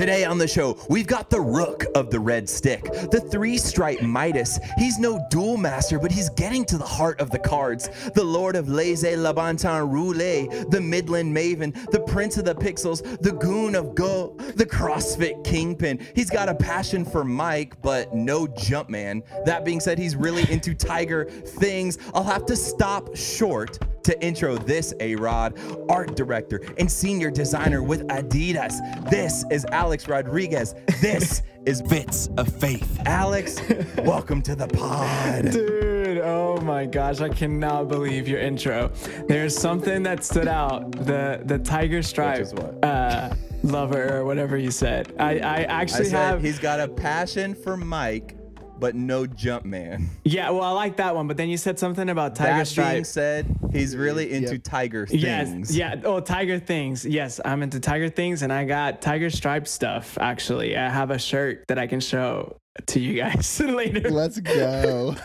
Today on the show, we've got the Rook of the Red Stick, the three stripe Midas. He's no duel master, but he's getting to the heart of the cards. The Lord of Laissez Labantin Roulette, the Midland Maven, the Prince of the Pixels, the Goon of Go, the CrossFit Kingpin. He's got a passion for Mike, but no Jumpman. That being said, he's really into Tiger things. I'll have to stop short to intro this A Rod, art director and senior designer with Adidas. This is Alex Rodriguez. This is Bits of Faith. Alex. Welcome to the pod. Dude, oh my gosh, I cannot believe your intro. There's something that stood out. The the tiger stripe is what? uh lover or whatever you said. I, I I actually said have he's got a passion for Mike, but no jump man. Yeah, well I like that one, but then you said something about tiger That being said, he's really into tiger things. Yes, yeah. Oh, tiger things. Yes, I'm into tiger things, and I got tiger stripe stuff. Actually, I have a shirt that I can show to you guys later. Let's go.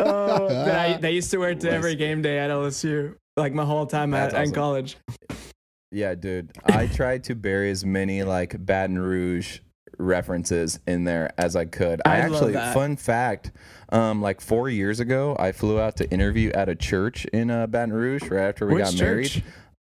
Oh, that I, that I used to wear to every game day at LSU, like my whole time at, That's in college. Yeah, dude. I tried to bury as many like Baton Rouge references in there as I could. I, I actually, fun fact, um, like four years ago, I flew out to interview at a church in uh, Baton Rouge right after we Which got church? married.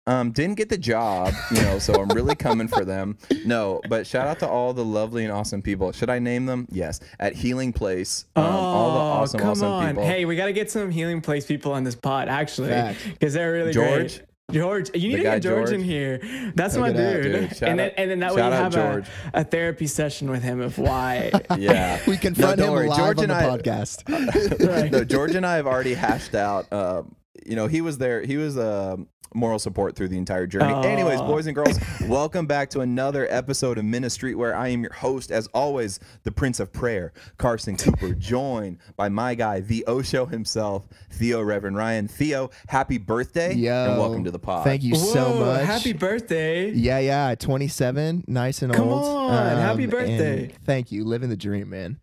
Um, didn't get the job, you know, so I'm really coming for them. No, but shout out to all the lovely and awesome people. Should I name them? Yes. At Healing Place. Um, all the awesome, Oh, come awesome on. people. Hey, we got to get some healing place people on this pod, actually, because they're really George? great. George, you need to guy get George, in here. That's Check my it out, dude. dude. And then and then that way shout you have a, George. a therapy session with him of why. yeah. we confront don't him worry, live George on the and I- podcast. Right. no, George and I have already hashed out. Um, you know, he was there. He was um moral support through the entire journey. Aw. Anyways, boys and girls, welcome back to another episode of Ministry, where I am your host, as always, the Prince of Prayer, Carson Cooper, joined by my guy, the Osho himself, Theo Reverend Ryan. Theo, happy birthday Yo, and welcome to the pod. Thank you so much. Happy birthday. Yeah, yeah. 27, nice and Come old. Um, on, happy birthday. Thank you. Living the dream, man.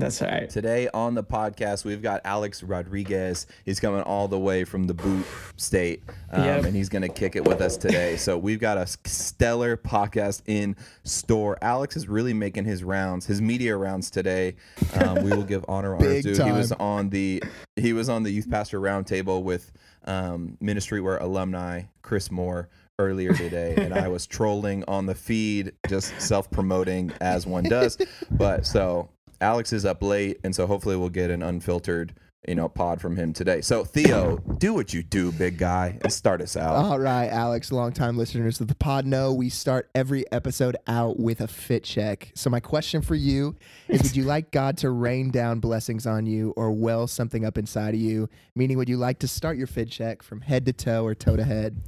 That's right. Today on the podcast, we've got Alex Rodriguez. He's coming all the way from the boot state, um, Yep. and he's going to kick it with us today. So we've got a stellar podcast in store. Alex is really making his rounds, his media rounds today. Um, we will give honor Big. He was on the he was on the youth pastor roundtable with um, Ministry Where alumni Chris Moore earlier today and I was trolling on the feed just self-promoting as one does but so Alex is up late and so hopefully we'll get an unfiltered you know pod from him today so Theo do what you do big guy and start us out All right, Alex, longtime listeners of the pod know we start every episode out with a fit check. So, my question for you is Would you like God to rain down blessings on you or well something up inside of you? Meaning, would you like to start your fit check from head to toe or toe to head?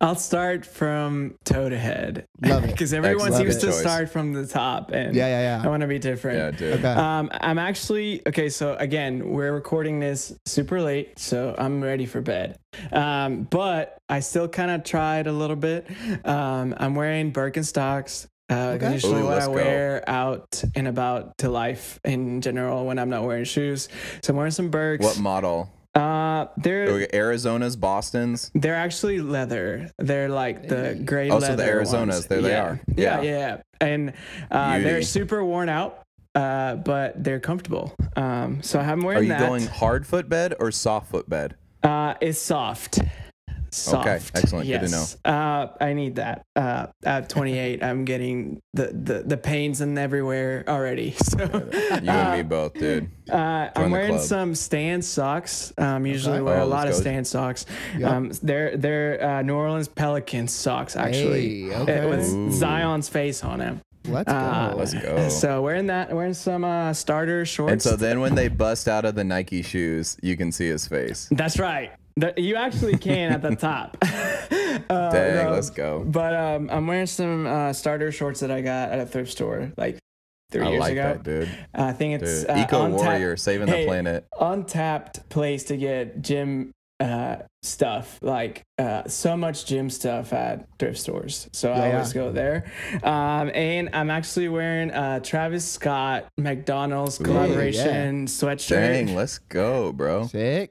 I'll start from toe to head. Love it. Because everyone seems to choice. start from the top. And Yeah, yeah, yeah. I want to be different. yeah dude Okay. Um, I'm actually okay. So again, we're recording this super late, so I'm ready for bed. Um, but I still kind of tried a little bit. Um, I'm wearing Birkenstocks. Uh, Okay. Usually, Ooh, what let's I go. wear out and about to life in general when I'm not wearing shoes. So I'm wearing some Birks. what model Uh, they're Okay, Arizona's Boston's they're actually leather. They're like the gray Oh, so the Arizonas, ones. there they yeah. are. Yeah, Yeah. yeah, yeah. And uh, they're super worn out, uh, but they're comfortable. Um, so I'm wearing are you that. going hard footbed or soft footbed? Uh, it's soft. Soft. excellent. Good to know. Uh, I need that. Uh, at 28, I'm getting the, the, the pains and everywhere already. So you and me both dude uh, I'm wearing club. some Stance socks. Um, usually Okay. wear Oh, a lot of. Stance socks. Yeah. Um, they're they're uh, New Orleans Pelicans socks actually. Hey, okay. It was Ooh. Zion's face on them. Let's go. Uh, let's go So wearing that, wearing some uh, starter shorts. And so then when they bust out of the Nike shoes, you can see his face. That's right. The- you actually can at the top. uh, Dang, no, let's go. But um, I'm wearing some uh, starter shorts that I got at a thrift store like three I years like ago. that, dude. I think it's uh, Eco Untap- warrior saving Hey, the planet. untapped place to get gym uh, stuff. Like uh, so much gym stuff at thrift stores. So I always yeah. go there. Um, and I'm actually wearing uh, Travis Scott McDonald's collaboration sweatshirt. Dang, let's go, bro. Sick.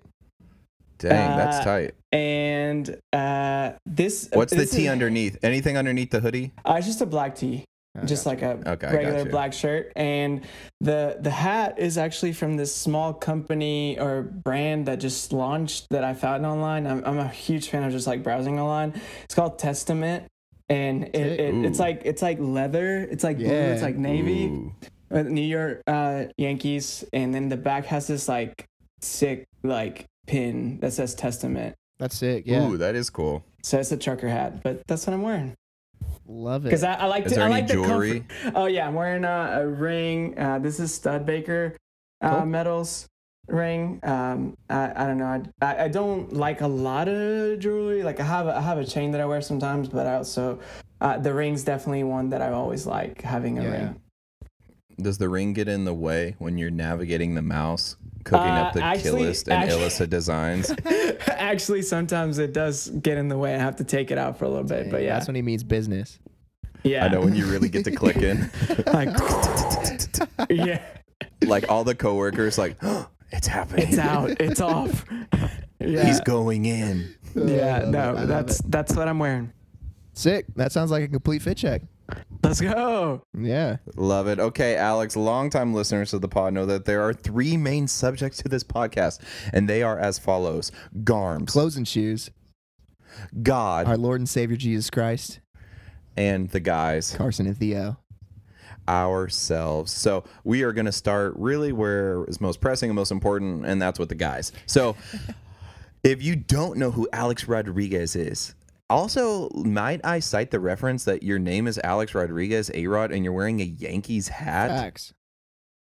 Dang, that's Uh, tight. And uh, this What's the this tee is- underneath? Anything underneath the hoodie? Uh, it's just a black tee. I just like a Okay, regular black shirt. And the the hat is actually from this small company or brand that just launched that i found online. I'm, I'm a huge fan of just like browsing online. It's called testament. And it, it, it's like it's like leather. It's like blue. It's like navy. Ooh. new york uh yankees. And then the back has this like sick like pin that says testament That's sick. Yeah. Ooh, that is cool. so it's a trucker hat but that's what i'm wearing Love it. because I, I like Is to there I any like the jewelry? comfort. Oh yeah, I'm wearing a, a ring. Uh, this is Studebaker uh, Cool. metals ring. Um, I, I don't know. I, I I don't like a lot of jewelry. Like I have a, I have a chain that I wear sometimes, but I also uh, the ring's definitely one that I always like having a Yeah. ring. Does the ring get in the way when you're navigating the mouse, cooking up Uh, the actually- kill and actually- Illissa designs? Actually, sometimes it does get in the way. I have to take it out for a little bit. But yeah, That's when he means business. yeah. I know when you really get to clicking. like, yeah, like all the coworkers, like, it's happening. it's out. It's off. Yeah. He's going in. yeah, I love it. I no, that's it. that's what I'm wearing. sick. That sounds like a complete fit check. Let's go. Yeah. Love it. Okay, Alex, longtime listeners of the pod know that there are three main subjects to this podcast, and they are as follows Garms, Clothes and shoes. God, Our Lord and Savior Jesus Christ. and the guys. Carson and Theo. ourselves. So we are going to start really where is most pressing and most important, and that's with the guys. So if you don't know who Alex Rodriguez is, also might I cite the reference that your name is Alex Rodriguez A Rod and you're wearing a Yankees hat? Facts.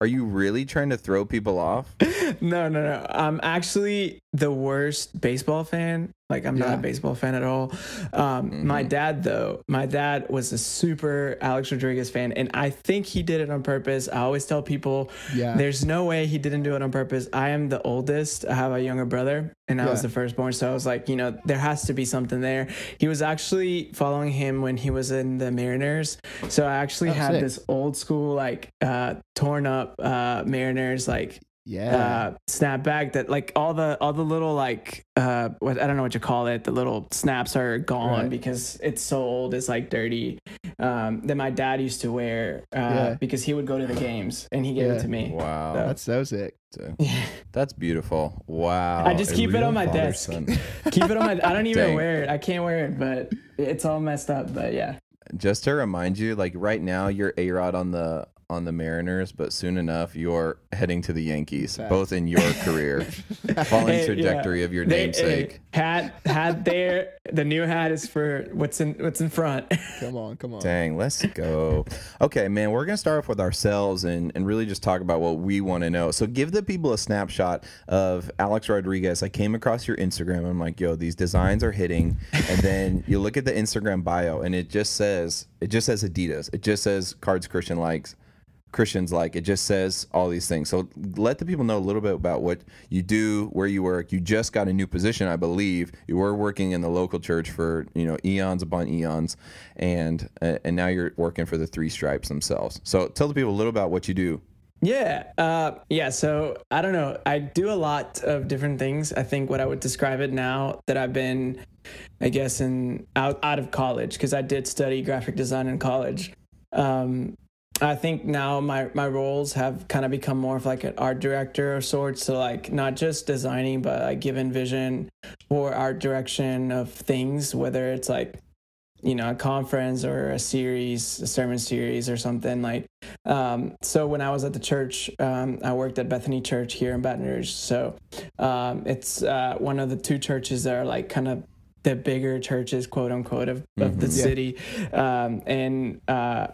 Are you really trying to throw people off? No, no, no. I'm actually the worst baseball fan. Like I'm not a baseball fan at all. Um, My dad, though, my dad was a super Alex Rodriguez fan, and I think he did it on purpose. I always tell people, Yeah. there's no way he didn't do it on purpose. I am the oldest. I have a younger brother, and I was Yeah. the firstborn. So I was like, you know, there has to be something there. He was actually following him when he was in the Mariners. So I actually Oh, had sick. this old school, like, uh, torn up uh, Mariners, like Yeah. uh snapback that like all the all the little like uh what I don't know what you call it the little snaps are gone Right. because it's so old it's like dirty um that my dad used to wear uh Yeah. because he would go to the games and he gave Yeah. it to me Wow. That's so sick. yeah. That's beautiful. Wow. I just keep it on my desk. keep it on my I don't even Dang. wear it I can't wear it but it's all messed up but yeah just to remind you, like right now you're A Rod on the on the Mariners, but soon enough you're heading to the Yankees, Facts. both in your career. Following Hey, trajectory yeah. of your They- namesake. hey, hat hat there the new hat is for what's in what's in front Come on, come on. Dang, let's go. Okay, man, we're gonna start off with ourselves and, and really just talk about what we want to know. So give the people a snapshot of Alex Rodriguez. I came across your Instagram. I'm like, yo, these designs are hitting. And then you look at the Instagram bio and it just says it just says Adidas. It just says cards Christian likes. Christians like it just says all these things. So let the people know a little bit about what you do, where you work. You just got a new position, I believe. You were working in the local church for you know eons upon eons, and uh, and now you're working for the Three Stripes themselves. So tell the people a little about what you do. Yeah. Uh, yeah. So I don't know. I do a lot of different things. I think what I would describe it now that I've been, I guess, in out out of college because I did study graphic design in college. Um, I think now my my roles have kind of become more of like an art director of sorts. So like not just designing, but like giving vision for art direction of things, whether it's like you know a conference or a series a sermon series or something like um, so when i was at the church um, i worked at bethany church here in baton rouge so um, it's uh, one of the two churches that are like kind of the bigger churches quote unquote of, of the Mhm. Yeah. city um, and uh,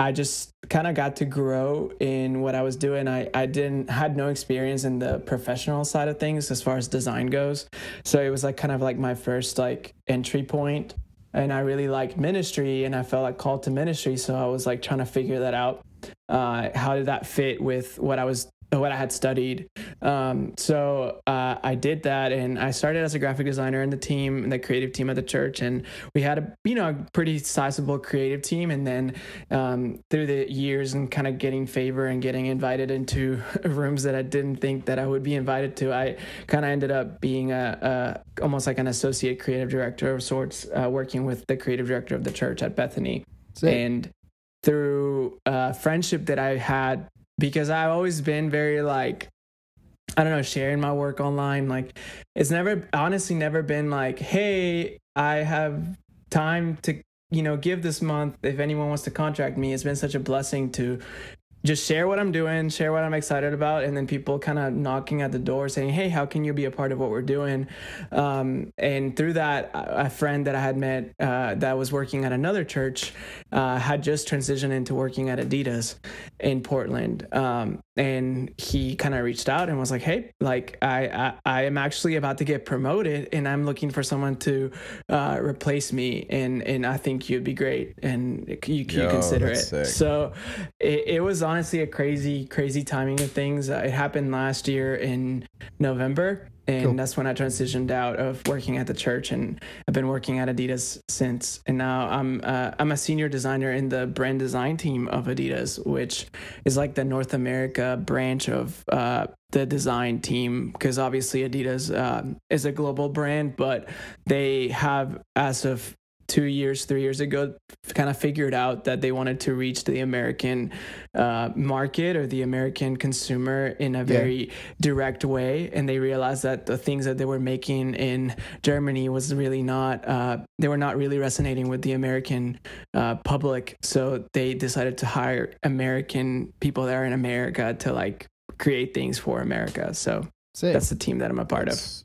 I just kind of got to grow in what I was doing. I, I didn't had no experience in the professional side of things as far as design goes. So it was like kind of like my first like entry point. And I really liked ministry and I felt like called to ministry. So I was like trying to figure that out. Uh, how did that fit with what I was what I had studied. Um, so uh, I did that, and I started as a graphic designer in the team, in the creative team at the church, and we had a you know a pretty sizable creative team. And then um, through the years and kind of getting favor and getting invited into rooms that I didn't think that I would be invited to, I kind of ended up being a, a almost like an associate creative director of sorts, uh, working with the creative director of the church at Bethany Sick. and through uh, friendship that I had because I've always been very like I don't know, sharing my work online. Like, it's never, honestly, never been like, hey, I have time to, you know, give this month if anyone wants to contract me. It's been such a blessing to just share what I'm doing, share what I'm excited about, and then people kind of knocking at the door saying, "Hey, how can you be a part of what we're doing?" Um, and through that, a friend that I had met uh, that was working at another church uh, had just transitioned into working at Adidas in Portland, um, and he kind of reached out and was like, "Hey, like I, I, I am actually about to get promoted, and I'm looking for someone to uh, replace me, and and I think you'd be great, and you, you Yo, consider it." sick. So it, it was honestly a crazy, crazy timing of things. It happened last year in November. And Cool. that's when I transitioned out of working at the church, and I've been working at Adidas since. And now I'm uh, I'm a senior designer in the brand design team of Adidas, which is like the North America branch of uh, the design team. Because obviously Adidas um, is a global brand, but they have as of two years, three years ago, kind of figured out that they wanted to reach the American uh, market or the American consumer in a very direct way, and they realized that the things that they were making in Germany was really not uh, they were not really resonating with the American uh, public. So they decided to hire American people that are in America to like create things for America. So Sick. that's the team that I'm a part of. That's,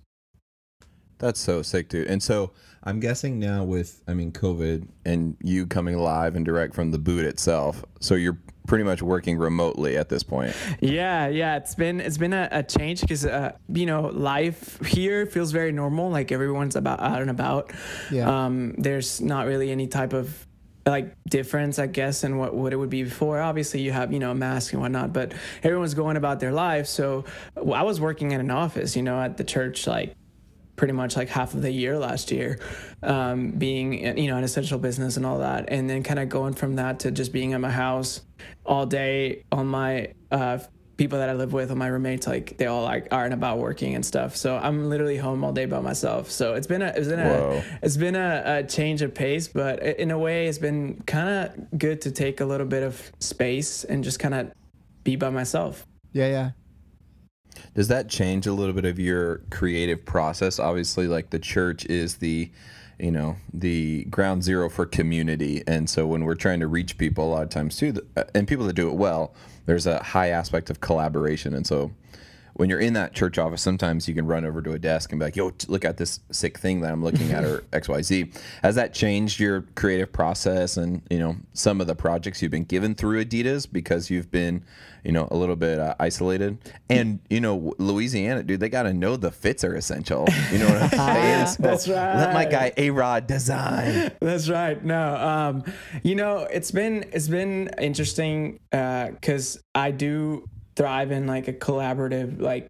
that's so sick, dude. And so I'm guessing now with, I mean, COVID and you coming live and direct from the boot itself, so you're pretty much working remotely at this point. Yeah, yeah, it's been it's been a, a change because uh, you know life here feels very normal. Like everyone's about out and about. Yeah. Um, there's not really any type of like difference, I guess, in what what it would be before. Obviously, you have you know a mask and whatnot, but everyone's going about their lives. So I was working in an office, you know, at the church, like pretty much like half of the year last year, um, being you know an essential business and all that, and then kind of going from that to just being at my house all day on my uh, people that I live with, on my roommates, like they all like are and about working and stuff. So I'm literally home all day by myself. So it's been a it's been Whoa. a it's been a, a change of pace, but in a way, it's been kind of good to take a little bit of space and just kind of be by myself. yeah, yeah. Does that change a little bit of your creative process? Obviously, like the church is the, you know, the ground zero for community, and so when we're trying to reach people, a lot of times too, uh, and people that do it well, there's a high aspect of collaboration, and so. When you're in that church office, sometimes you can run over to a desk and be like, "Yo, t- look at this sick thing that I'm looking at," or X, Y, Z. Has that changed your creative process and you know some of the projects you've been given through Adidas because you've been, you know, a little bit uh, isolated? And you know, Louisiana, dude, they got to know the fits are essential. You know what I'm saying? So That's right. Let my guy A Rod design. That's right. No, um, you know, it's been it's been interesting because I do thrive in like a collaborative like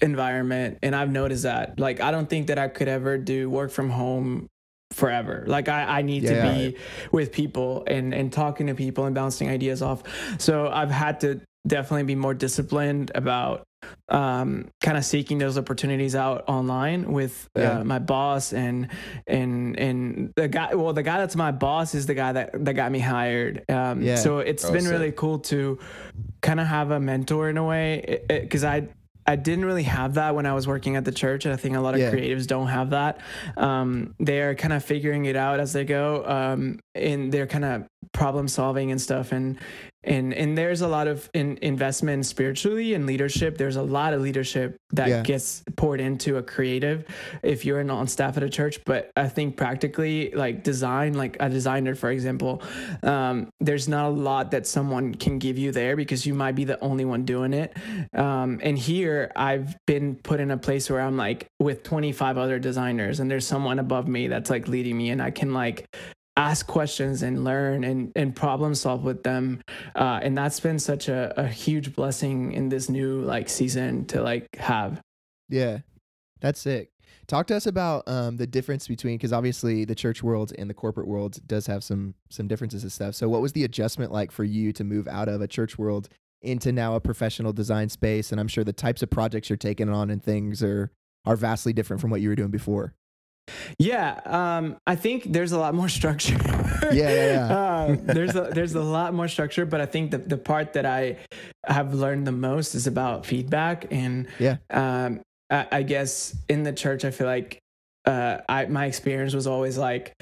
environment, and I've noticed that. Like, I don't think that I could ever do work from home forever. Like, I I need Yeah. to be with people and and talking to people and bouncing ideas off. So I've had to definitely be more disciplined about um, kind of seeking those opportunities out online with uh, Yeah. my boss and and and the guy. Well, the guy that's my boss is the guy that that got me hired. Um, Yeah. So it's Oh, been sick. really cool to kind of have a mentor in a way because I. I didn't really have that when I was working at the church, and I think a lot of Yeah. creatives don't have that. Um, they are kind of figuring it out as they go, um, and they're kind of problem solving and stuff. And and and there's a lot of in, investment spiritually and leadership. There's a lot of leadership that Yeah. gets poured into a creative if you're not on staff at a church. But I think practically, like design, like a designer, for example, um, there's not a lot that someone can give you there because you might be the only one doing it. Um, and here, I've been put in a place where I'm like with 25 other designers, and there's someone above me that's like leading me, and I can like ask questions and learn and, and problem solve with them uh, and that's been such a, a huge blessing in this new like season to like have Yeah, that's sick. Talk to us about um, the difference between because obviously the church world and the corporate world does have some some differences and stuff. So, what was the adjustment like for you to move out of a church world into now a professional design space? And I'm sure the types of projects you're taking on and things are are vastly different from what you were doing before. Yeah um, i think there's a lot more structure Yeah, yeah, yeah. Uh, there's a there's a lot more structure, but I think the the part that I have learned the most is about feedback and Yeah. um, I, I guess in the church, I feel like uh, I my experience was always like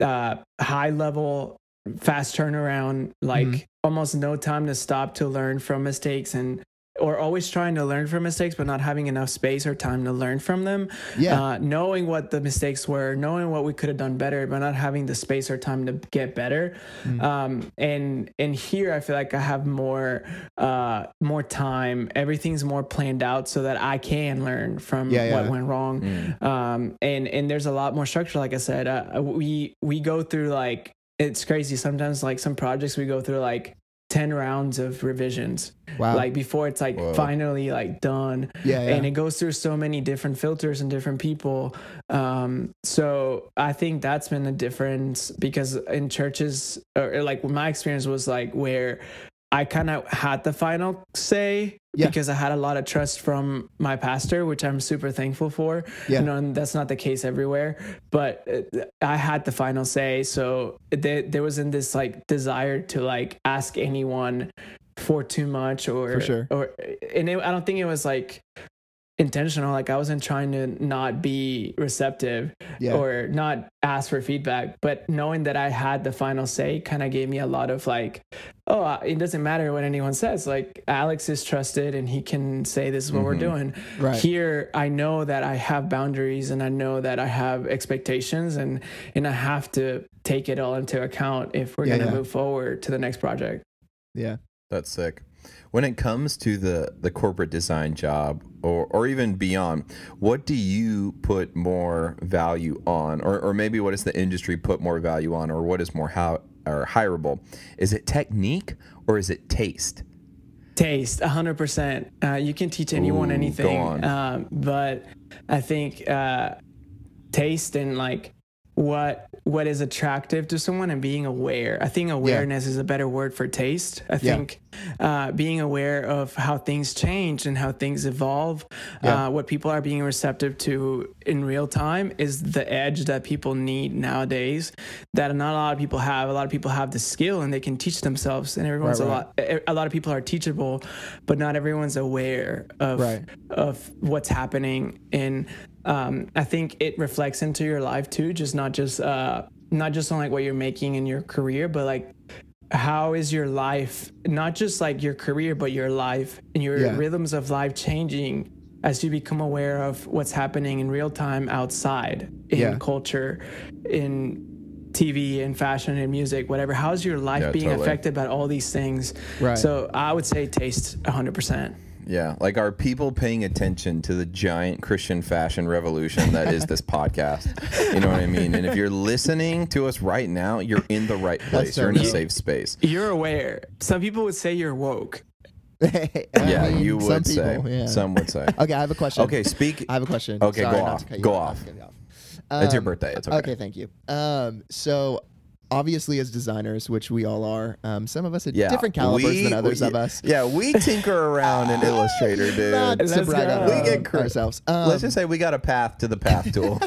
uh, high level, fast turnaround, like Mhm. almost no time to stop to learn from mistakes and or always trying to learn from mistakes but not having enough space or time to learn from them Yeah. uh, knowing what the mistakes were knowing what we could have done better but not having the space or time to get better Mm. um, and and here i feel like i have more uh, more time everything's more planned out so that i can learn from Yeah, yeah. what went wrong Mm. um, and and there's a lot more structure like i said uh, we we go through like it's crazy sometimes like some projects we go through like 10 rounds of revisions wow. like before it's like Whoa. finally like done yeah, yeah. and it goes through so many different filters and different people um so i think that's been the difference because in churches or or, like my experience was like where i kind of had the final say Yeah. because i had a lot of trust from my pastor which i'm super thankful for Yeah. you know and that's not the case everywhere but uh, i had the final say so there, there wasn't this like desire to like ask anyone for too much or For sure. or and it, i don't think it was like intentional like i wasn't trying to not be receptive yeah. or not ask for feedback but knowing that i had the final say kind of gave me a lot of like oh uh, it doesn't matter what anyone says like alex is trusted and he can say this is what we're Mhm. doing right. here i know that i have boundaries and i know that i have expectations and and i have to take it all into account if we're Yeah, going to yeah. move forward to the next project yeah. That's sick. When it comes to the the corporate design job or or even beyond, what do you put more value on or or maybe what does the industry put more value on or what is more how or hireable? Is it technique or is it taste? Taste, 100%. Uh, you can teach anyone Ooh, go anything. on. Um, but I think uh, taste and like what what is attractive to someone and being aware. I think awareness is a better word for taste. I Yeah. think uh, being aware of how things change and how things evolve, Yeah. uh, what people are being receptive to in real time is the edge that people need nowadays that not a lot of people have. A lot of people have the skill and they can teach themselves, and everyone's Right, a lot a lot of people are teachable, but not everyone's aware of Right. of what's happening. And um, I think it reflects into your life too, just not just uh, not just on like what you're making in your career, but like how is your life, not just like your career, but your life and your Yeah. rhythms of life changing as you become aware of what's happening in real time outside in Yeah. culture, in TV and fashion and music, whatever. How's your life Yeah, being totally. affected by all these things? Right. So I would say taste 100%. Yeah, like are people paying attention to the giant Christian fashion revolution that is this podcast? You know what I mean? And if you're listening to us right now, you're in the right place. so You're in a safe space. You're aware. Some people would say you're woke. Yeah, mean, you some would say. people, yeah. Some would say. Okay, I have a question. Okay, speak. I have a question. Okay, Sorry go off. to cut you Go off. off. Cut you off. It's your Um, birthday. It's okay. Okay, thank you. Um, so obviously as designers, which we all are, um, some of us at Yeah, different calibers we- than others we- of us. Yeah, we tinker around in Illustrator, dude. Not to Let's brag go. on We get cre- ourselves. Um, Let's just say we got a path to the path tool.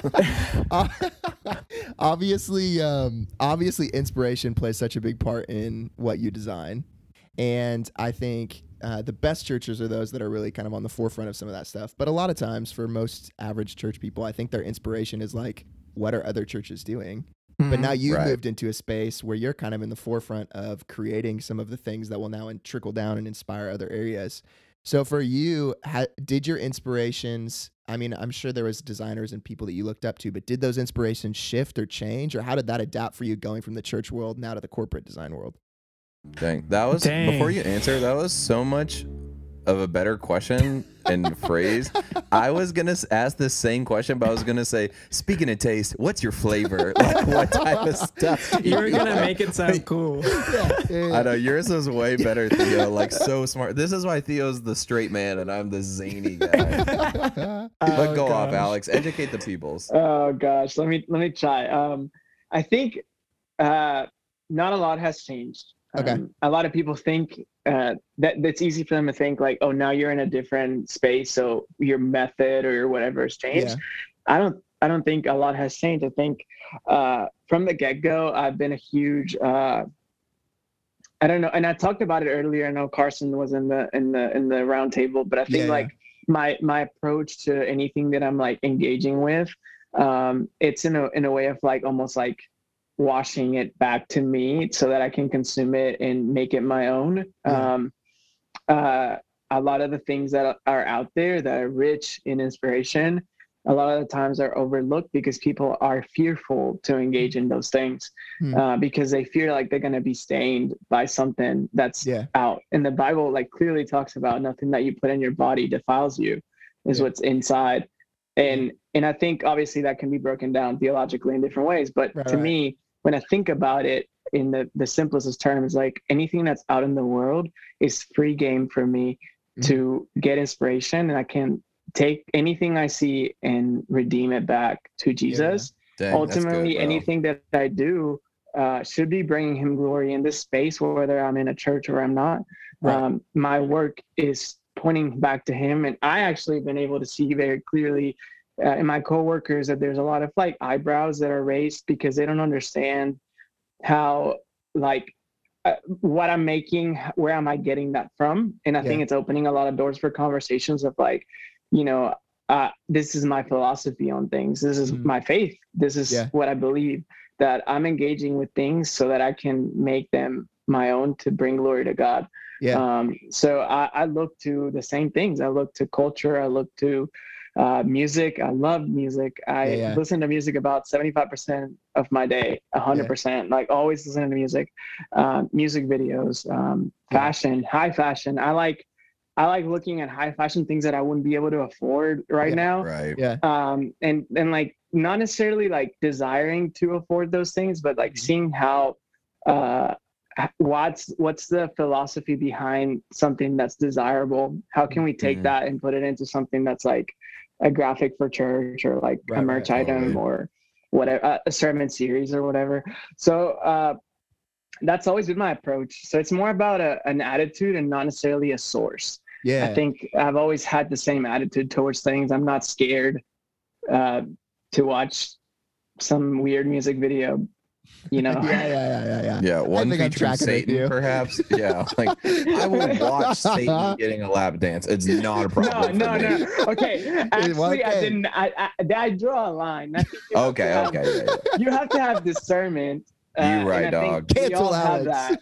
obviously, um, obviously, inspiration plays such a big part in what you design, and I think uh, the best churches are those that are really kind of on the forefront of some of that stuff. But a lot of times, for most average church people, I think their inspiration is like, what are other churches doing? But now you Mm-hmm. Right. moved into a space where you're kind of in the forefront of creating some of the things that will now in- trickle down and inspire other areas. So for you, ha- did your inspirations? I mean, I'm sure there was designers and people that you looked up to, but did those inspirations shift or change, or how did that adapt for you going from the church world now to the corporate design world? Dang, that was Dang. before you answer. That was so much of a better question and phrase. I was gonna ask the same question, but I was gonna say, speaking of taste, what's your flavor? Like, what type of stuff? You were going to make it sound cool. I know yours was way better, Theo. Like so smart. This is why Theo's the straight man and I'm the zany guy. but Oh, go off. Alex. Educate the peoples. Oh gosh, let me let me try. Um, I think uh, not a lot has changed. Okay. Um, a lot of people think uh, that that's easy for them to think like, oh, now you're in a different space, so your method or whatever has changed. Yeah. I don't. I don't think a lot has changed. I think uh, from the get go, I've been a huge. Uh, I don't know, and I talked about it earlier. I know Carson was in the in the in the round table, but I think Yeah, yeah. like my my approach to anything that I'm like engaging with, um, it's in a in a way of like almost like washing it back to me so that I can consume it and make it my own. Yeah. Um, uh, a lot of the things that are out there that are rich in inspiration, a lot of the times are overlooked because people are fearful to engage in those things Hmm. uh, because they fear like they're going to be stained by something that's Yeah. out. And the Bible like clearly talks about nothing that you put in your body defiles you, is Yeah. what's inside. And and I think obviously that can be broken down theologically in different ways. But Right, to right. me, when I think about it in the the simplest of terms, like anything that's out in the world is free game for me Mhm. to get inspiration, and I can take anything I see and redeem it back to Jesus. Dang, that's good, ultimately anything that i do uh, should be bringing him glory in this space whether i'm in a church or i'm not. Right. um, my work is pointing back to him. And i actually have been able to see very clearly uh, in my coworkers that there's a lot of like eyebrows that are raised because they don't understand how like uh, what i'm making where am i getting that from and i think it's opening a lot of doors for conversations of like you know uh, this is my philosophy on things. This is Mhm. my faith. This is Yeah. what I believe that I'm engaging with things so that I can make them my own to bring glory to God. Yeah. Um, so I, I look to the same things. I look to culture. I look to uh, music. I love music. I Yeah, yeah. listen to music about 75% of my day, 100%, like always listening to music, uh, music videos, um, Yeah. fashion, high fashion. I like, I like looking at high fashion things that I wouldn't be able to afford right Yeah. now Right. Yeah. um and and like not necessarily like desiring to afford those things but like Mhm. seeing how uh what's what's the philosophy behind something that's desirable how can we take Mhm. that and put it into something that's like a graphic for church or like Right, a merch right, item or whatever uh, a sermon series or whatever. So uh that's always been my approach. So it's more about a, an attitude and not necessarily a source. Yeah. I think I've always had the same attitude towards things. I'm not scared uh, to watch some weird music video, you know. yeah, yeah, yeah, yeah, yeah. Yeah, one think I'm featuring tracking with Satan, you. perhaps. Yeah, like I will watch Satan getting a lap dance. It's not a problem. no, for me. no. Okay, actually, I didn't. I, I, I draw a line. I think you Okay, have- okay, yeah, yeah. You have to have discernment. uh, You right, dog. We Cancel all Alex.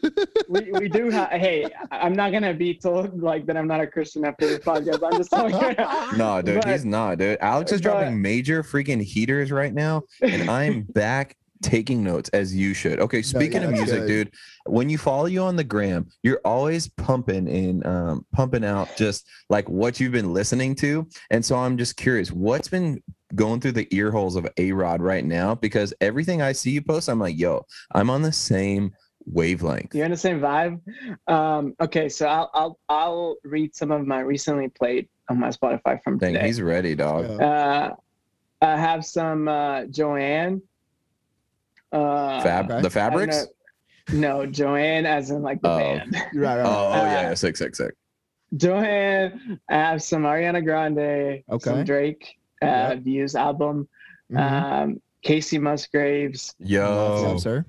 We, we do have. Hey, I'm not gonna be told like that. I'm not a Christian after this podcast. I'm just telling you. No, dude, But- he's not, dude. Alex is but- dropping major freaking heaters right now, and I'm back taking notes as you should. Okay, speaking yeah, of music, good. dude, when you follow you on the gram, you're always pumping in, um, pumping out just like what you've been listening to. And so I'm just curious, what's been going through the ear holes of A Rod right now? Because everything I see you post, I'm like, yo, I'm on the same wavelength. You're in the same vibe. Um, okay, so I'll I'll I'll read some of my recently played on my Spotify from Dang, today. he's ready, dog. Yeah. Uh, I have some uh, Joanne. Uh, Fab, okay. the I fabrics. No, Joanne, as in like the Oh. band. right, right. Oh, oh Uh, yeah, yeah, sick, sick, sick. Joanne. I have some Ariana Grande. Okay. Some Drake. Uh, Yeah. Views album. Mhm. Um, Kacey Musgraves. Love Yo, that, sir.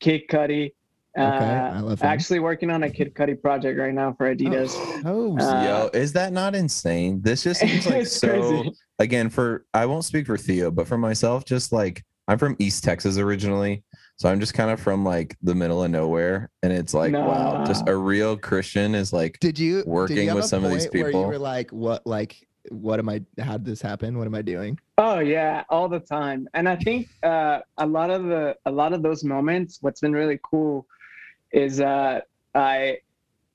Kid Cudi. Uh, Okay, I love him. Actually working on a Kid Cudi project right now for Adidas. Oh, Uh, Yo, is that not insane? This just seems like so. crazy. Again, for I won't speak for Theo, but for myself, just like I'm from East Texas originally, so I'm just kind of from like the middle of nowhere, and it's like wow, just a real Christian is like did you did working you with a some of these point Where you were like, what, like, what am I? How did this happen? What am I doing? Oh yeah, all the time. And I think uh, a lot of the a lot of those moments, what's been really cool is uh, I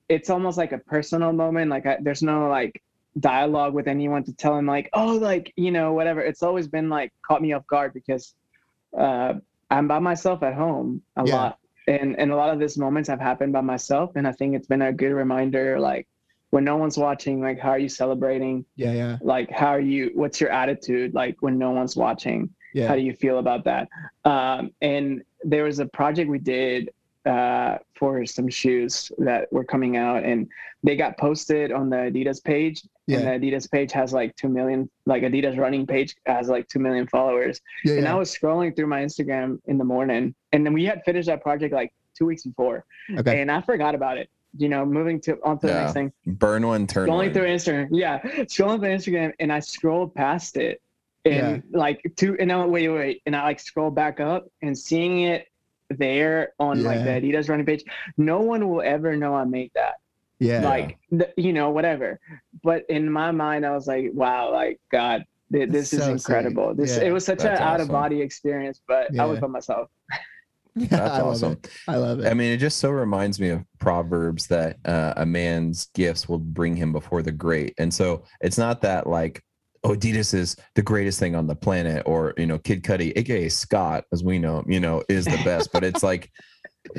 it's almost like a personal moment. Like I, there's no like dialogue with anyone to tell him like, oh, like you know, whatever. It's always been like caught me off guard because uh, I'm by myself at home a Yeah. lot, and and a lot of these moments have happened by myself, and I think it's been a good reminder, like when no one's watching, like how are you celebrating? Yeah, yeah, like how are you what's your attitude like when no one's watching yeah. how do you feel about that um, and there was a project we did uh, for some shoes that were coming out, and they got posted on the Adidas page. Yeah. And the Adidas page has like two million, like Adidas running page has like two million followers. Yeah, And I was scrolling through my Instagram in the morning, and then we had finished that project like two weeks before, Okay. and I forgot about it. You know, moving to onto the Yeah. next thing Burn one, turn scrolling one. through Instagram. Yeah, scrolling through Instagram, and I scrolled past it, and like two, and I went, wait, wait, wait, and I like scroll back up and seeing it there on like the Adidas running page. No one will ever know I made that. Yeah. Like, the, you know, whatever. But in my mind, I was like, wow, like God. th- That's This is so incredible. This. Yeah. it was such That's an out of body experience, but I was Yeah. by myself. That's I love awesome. it. I love I mean, it just so reminds me of Proverbs that uh, a man's gifts will bring him before the great. And so it's not that like, oh, Adidas is the greatest thing on the planet, or you know, Kid Cudi, aka Scott, as we know, you know, is the best. but it's like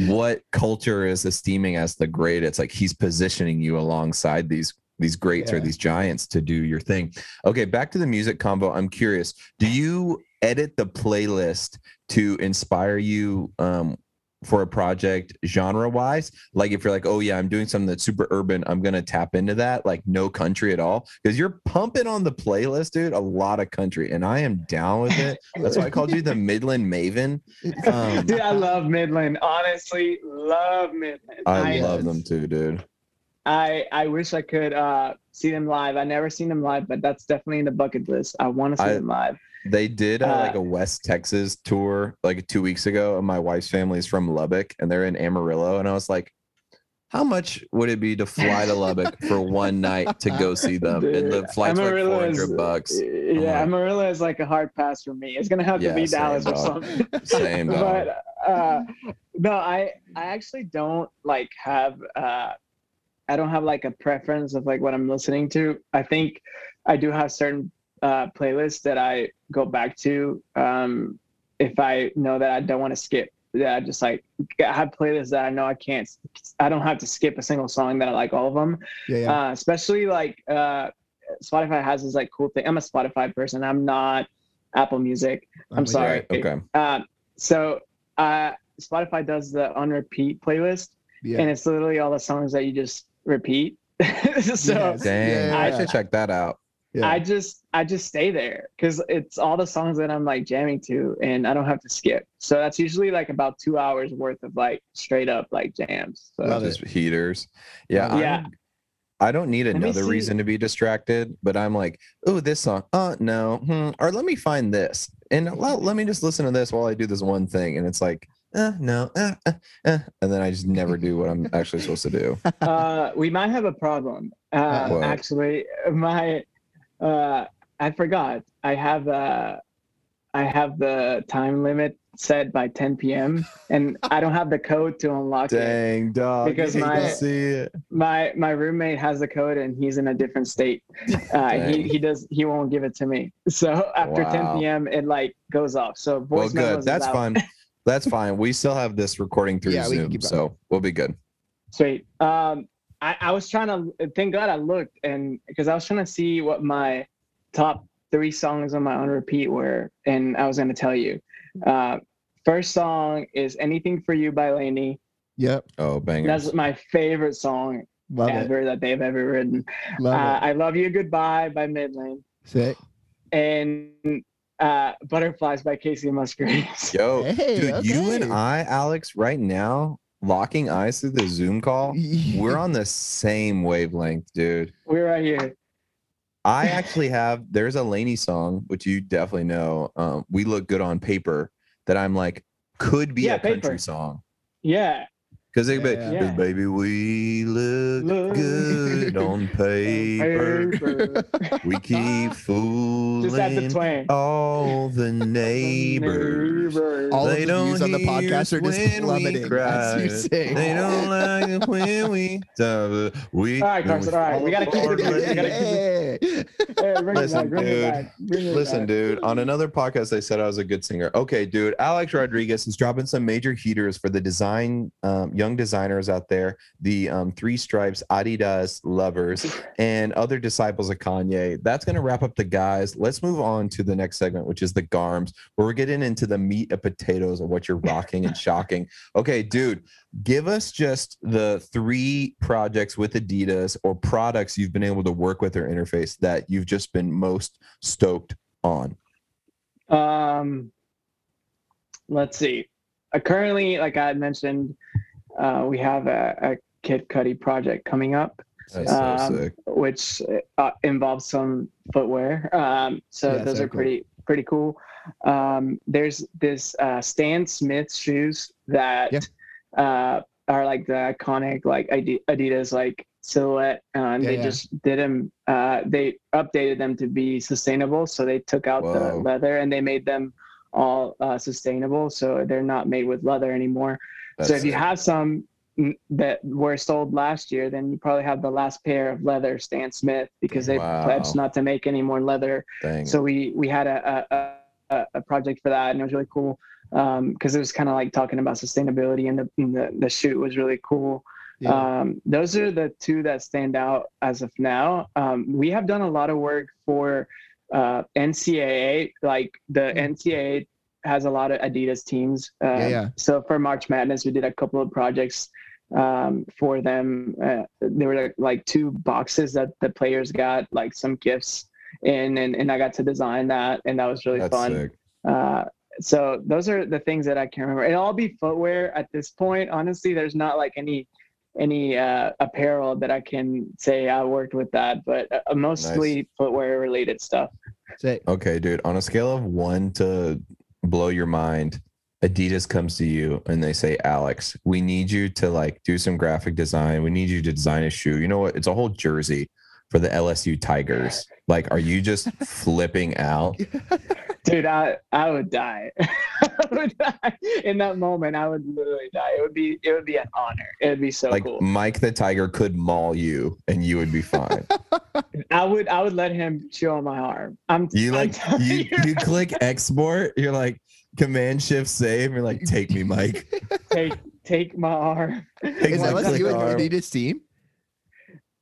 what culture is esteeming as the great. It's like he's positioning you alongside these these greats or these giants to do your thing. Okay, back to the music combo. I'm curious. Do you edit the playlist to inspire you um, for a project genre wise? Like if you're like, oh yeah, I'm doing something that's super urban, I'm gonna tap into that. Like no country at all, because you're pumping on the playlist, dude. A lot of country, and I am down with it. That's why I called you the Midland Maven. Um, Dude, I love Midland. Honestly, love Midland. I love them too, dude. I I wish I could uh see them live. I never seen them live, but that's definitely in the bucket list. I want to see I- them live. They did uh, Uh, like a West Texas tour like two weeks ago, and my wife's family is from Lubbock, and they're in Amarillo, and I was like, "How much would it be to fly to Lubbock for one night to go see them?" and the Dude, flight's like Amarillo four is- hundred bucks. Yeah, like- Amarillo is like a hard pass for me. It's gonna have to Yeah, be same, Dallas or something. Same dog. but uh, no, I I actually don't like have uh, I don't have like a preference of like what I'm listening to. I think I do have certain uh, playlists that I go back to um, if I know that I don't want to skip. Yeah, I just like I have playlists that I know I can't. I don't have to skip a single song that I like all of them. Yeah, yeah. Uh, especially like uh, Spotify has this like cool thing. I'm a Spotify person. I'm not Apple Music. I'm with you. sorry. Right, okay. Um, so uh, Spotify does the on repeat playlist, Yeah. and it's literally all the songs that you just repeat. so Yes. Dang, Yeah. I should check that out. Yeah. I just I just stay there because it's all the songs that I'm like jamming to, and I don't have to skip. So that's usually like about two hours worth of like straight up like jams. So Love it. Just heaters. Yeah, Yeah. I'm- I don't need another reason to be distracted, but I'm like, oh, this song. Oh no, hmm. or let me find this, and let, let me just listen to this while I do this one thing, and it's like, uh, no, uh, uh, uh, and then I just never do what I'm actually supposed to do. uh, we might have a problem. Uh, actually, my uh, I forgot. I have uh, I have the time limit set by 10 p.m. and I don't have the code to unlock it. Dang dog, Because you hate to my- see it. My my roommate has the code and he's in a different state. Uh, he he does he won't give it to me. So after Wow. 10 p.m. it like goes off. So voice Well, good. That's out. fine. That's fine. We still have this recording through Yeah, Zoom, keep so we'll be good. Sweet. Um, I, I was trying to thank God I looked and because I was trying to see what my top three songs on my on repeat were, and I was going to tell you. Uh, first song is "Anything for You" by Lainey. Yep. Oh, bangers. That's my favorite song Love it. ever that they've ever written. Love Uh, it. I love you goodbye by Midland Sick. and uh, Butterflies by Kacey Musgraves. Yo, Hey, dude, you and. I, Alex, right now, locking eyes through the Zoom call. We're on the same wavelength, dude. We're right here. I actually have there's a Laney song, which you definitely know. Um, we look good on paper that I'm like could be Yeah, a country song. Yeah. Because they be, Yeah. Yeah. baby, we look Look good on paper. Paper. We keep fooling Just add the twang. all the neighbors. Neighbors. All They of the views on the hear podcast are just when we plummeting as you sing. They don't like it when we uh, we. All right, Carson, all right, we gotta keep it fall moving, we gotta keep. Hey, bring Listen, it back, bring dude. it back. Bring it Listen, back. dude. On another podcast, they said I was a good singer. Okay, dude. Alex Rodriguez is dropping some major heaters for the design um, young designers out there. The um, Three Stripes Adidas lovers. and other disciples of Kanye. That's going to wrap up the guys. Let's move on to the next segment, which is the Garms, where we're getting into the meat and potatoes of what you're rocking and shocking. Okay, dude, give us just the three projects with Adidas or products you've been able to work with or interface that you've just been most stoked on. Um, let's see. Uh, currently, like I mentioned, uh, we have a, a Kid Cudi project coming up, That's so Um, which uh, involves some footwear. Um, so Yeah, those so are cool. pretty pretty cool. Um, there's this uh, Stan Smith shoes that uh, are like the iconic like Adidas like silhouette, uh, and Yeah, they yeah. just did them. Uh, they updated them to be sustainable, so they took out the leather and they made them all uh, sustainable. So they're not made with leather anymore so if you have some mm, that were sold last year, then you probably have the last pair of leather Stan Smith because they Wow. pledged not to make any more leather. Dang. So we we had a a, a, project for that, and it was really cool because it was kind of like talking about sustainability, and the, and the the shoot was really cool. Yeah. Um, those are the two that stand out as of now. Um, we have done a lot of work for uh, NCAA, like the NCAA has a lot of Adidas teams. Uh, Yeah, yeah. So for March Madness, we did a couple of projects um, for them. Uh, there were like, like two boxes that the players got, like some gifts in, and, and I got to design that, and that was really That's fun. sick. Uh, so those are the things that I can remember. It'll all be footwear at this point. Honestly, there's not like any any uh, apparel that I can say I worked with that, but uh, mostly footwear related stuff. Okay, dude. On a scale of one to blow your mind, Adidas comes to you and they say, Alex, we need you to like do some graphic design. We need you to design a shoe. You know what? It's a whole jersey for the LSU Tigers. Like, are you just flipping out? Dude, I I would die. I would die in that moment. I would literally die. It would be it would be an honor. It would be so Like cool. Mike the Tiger could maul you and you would be fine. I would I would let him chew on my arm. I'm You I'm like you you click export, you're like command shift save, you're like, take me, Mike. take take my arm. Take is my LSU click an arm. Adidas team?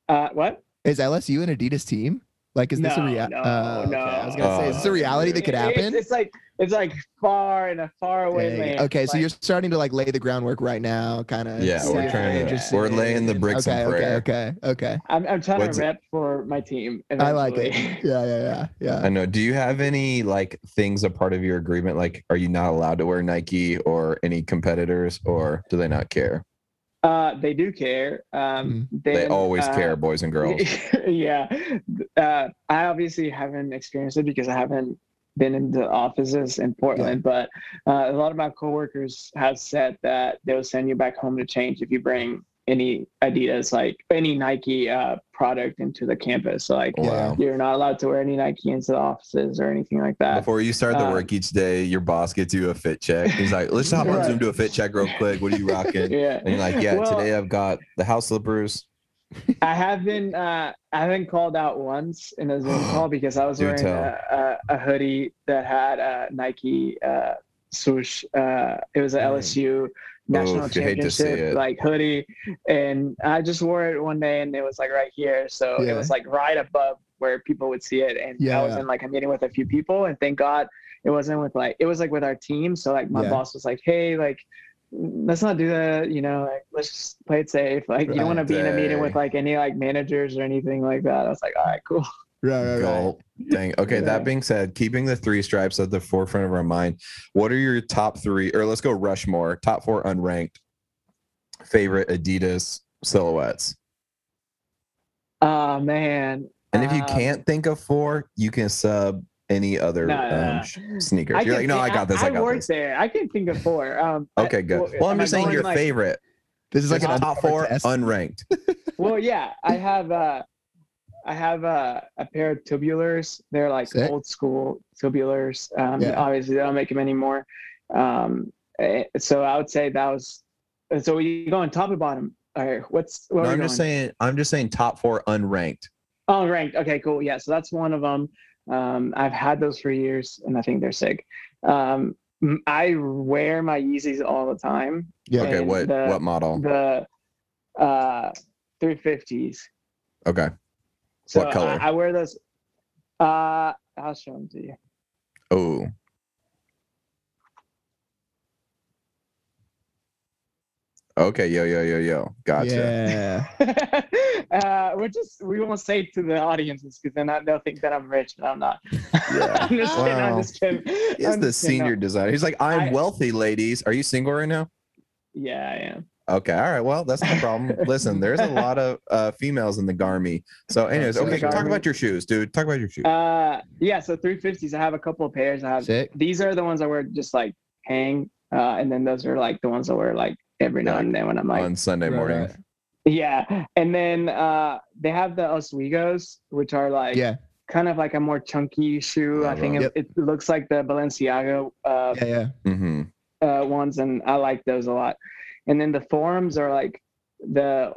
Uh, what? Is LSU an Adidas team? Like, is this a No, reality? no, oh, okay. I was gonna say, is this a reality that could happen? It's, like it's like far in a far away Dang. land. Okay, so Like, you're starting to like lay the groundwork right now, kind of. Yeah, we're trying to- we're laying the bricks okay, in okay, okay, okay. I'm I'm trying What's to it- rep for my team. I like it. Yeah, yeah, yeah, yeah. I know. Do you have any like things a part of your agreement? Like, are you not allowed to wear Nike or any competitors, or do they not care? Uh, they do care. Um, They always uh, care, boys and girls. yeah. Uh, I obviously haven't experienced it because I haven't been in the offices in Portland, but uh, a lot of my coworkers have said that they'll send you back home to change if you bring any Adidas, like any Nike uh, product into the campus. Like Wow. you're not allowed to wear any Nike into the offices or anything like that. Before you start the uh, work each day, your boss gets you a fit check. He's like, "Let's hop on. Zoom do a fit check real quick. What are you rocking?" yeah. And you're like, "Yeah, Well- today I've got the house slippers." I have been uh, I haven't called out once in a Zoom call because I was wearing a, a, a hoodie that had a Nike uh, swoosh. Uh, it was an. LSU national Oof, you hate to see championship like hoodie, and I just wore it one day and it was like right here, so Yeah. it was like right above where people would see it, and Yeah, I was in like a meeting with a few people, and thank God it wasn't with like it was like with our team, so like my Yeah. boss was like, hey, like let's not do that you know like let's just play it safe. Like you don't want to be in a meeting with like any like managers or anything like that. I was like all right cool Right, right, right. Gulp. Dang. Okay. Yeah. That being said, keeping the three stripes at the forefront of our mind, what are your top three, or let's go Rushmore, top four unranked favorite Adidas silhouettes? oh man And if you Um, can't think of four, you can sub any other No, no, um, no. sh- sneakers. I You're like, no, I got this. I, got worked this. there i can think of four um Okay, good. well, Well, I'm just saying your like- favorite. This is like a top four test. unranked. well yeah i have uh i have uh, a pair of tubulars they're like Sick. old school tubulars um Yeah. obviously they don't make them anymore um eh, so i would say that was so you going top and bottom all right what's what No, I'm just going? saying. I'm just saying top four unranked. Oh, ranked. Okay, cool. Yeah, so that's one of them. Um, I've had those for years, and I think they're sick. Um, I wear my Yeezys all the time. Yeah. Okay, what the- what model? The uh, 350s. Okay. So What color? I, I wear those. Uh, I'll show them to you. Oh. Okay, yo, yo, yo, yo. Gotcha. Yeah. uh, we're just we won't say it to the audiences because then I- they'll think that I'm rich, but I'm not. Yeah. I'm just kidding. I'm Wow. just kidding. He's I'm the just kidding. Senior designer. He's like, I'm I- wealthy, ladies. Are you single right now? Yeah, I am. Okay, all right. Well, that's no problem. Listen, there's a lot of uh, females in the Garmy. So, anyways, In the okay, talk about your shoes, dude. Talk about your shoes. Uh, yeah. So 350s. I have a couple of pairs. I have. Sick. These are the ones I wear just like hang, uh, and then those are like the ones I wear like every now Like, and then when I'm like on Sunday morning. right. Yeah, and then uh, they have the Ozweegos, which are like Yeah. kind of like a more chunky shoe. I Love think them. it, it looks like the Balenciaga uh, Yeah. Yeah. Mm-hmm. uh, ones, and I like those a lot. And then the forums are like the,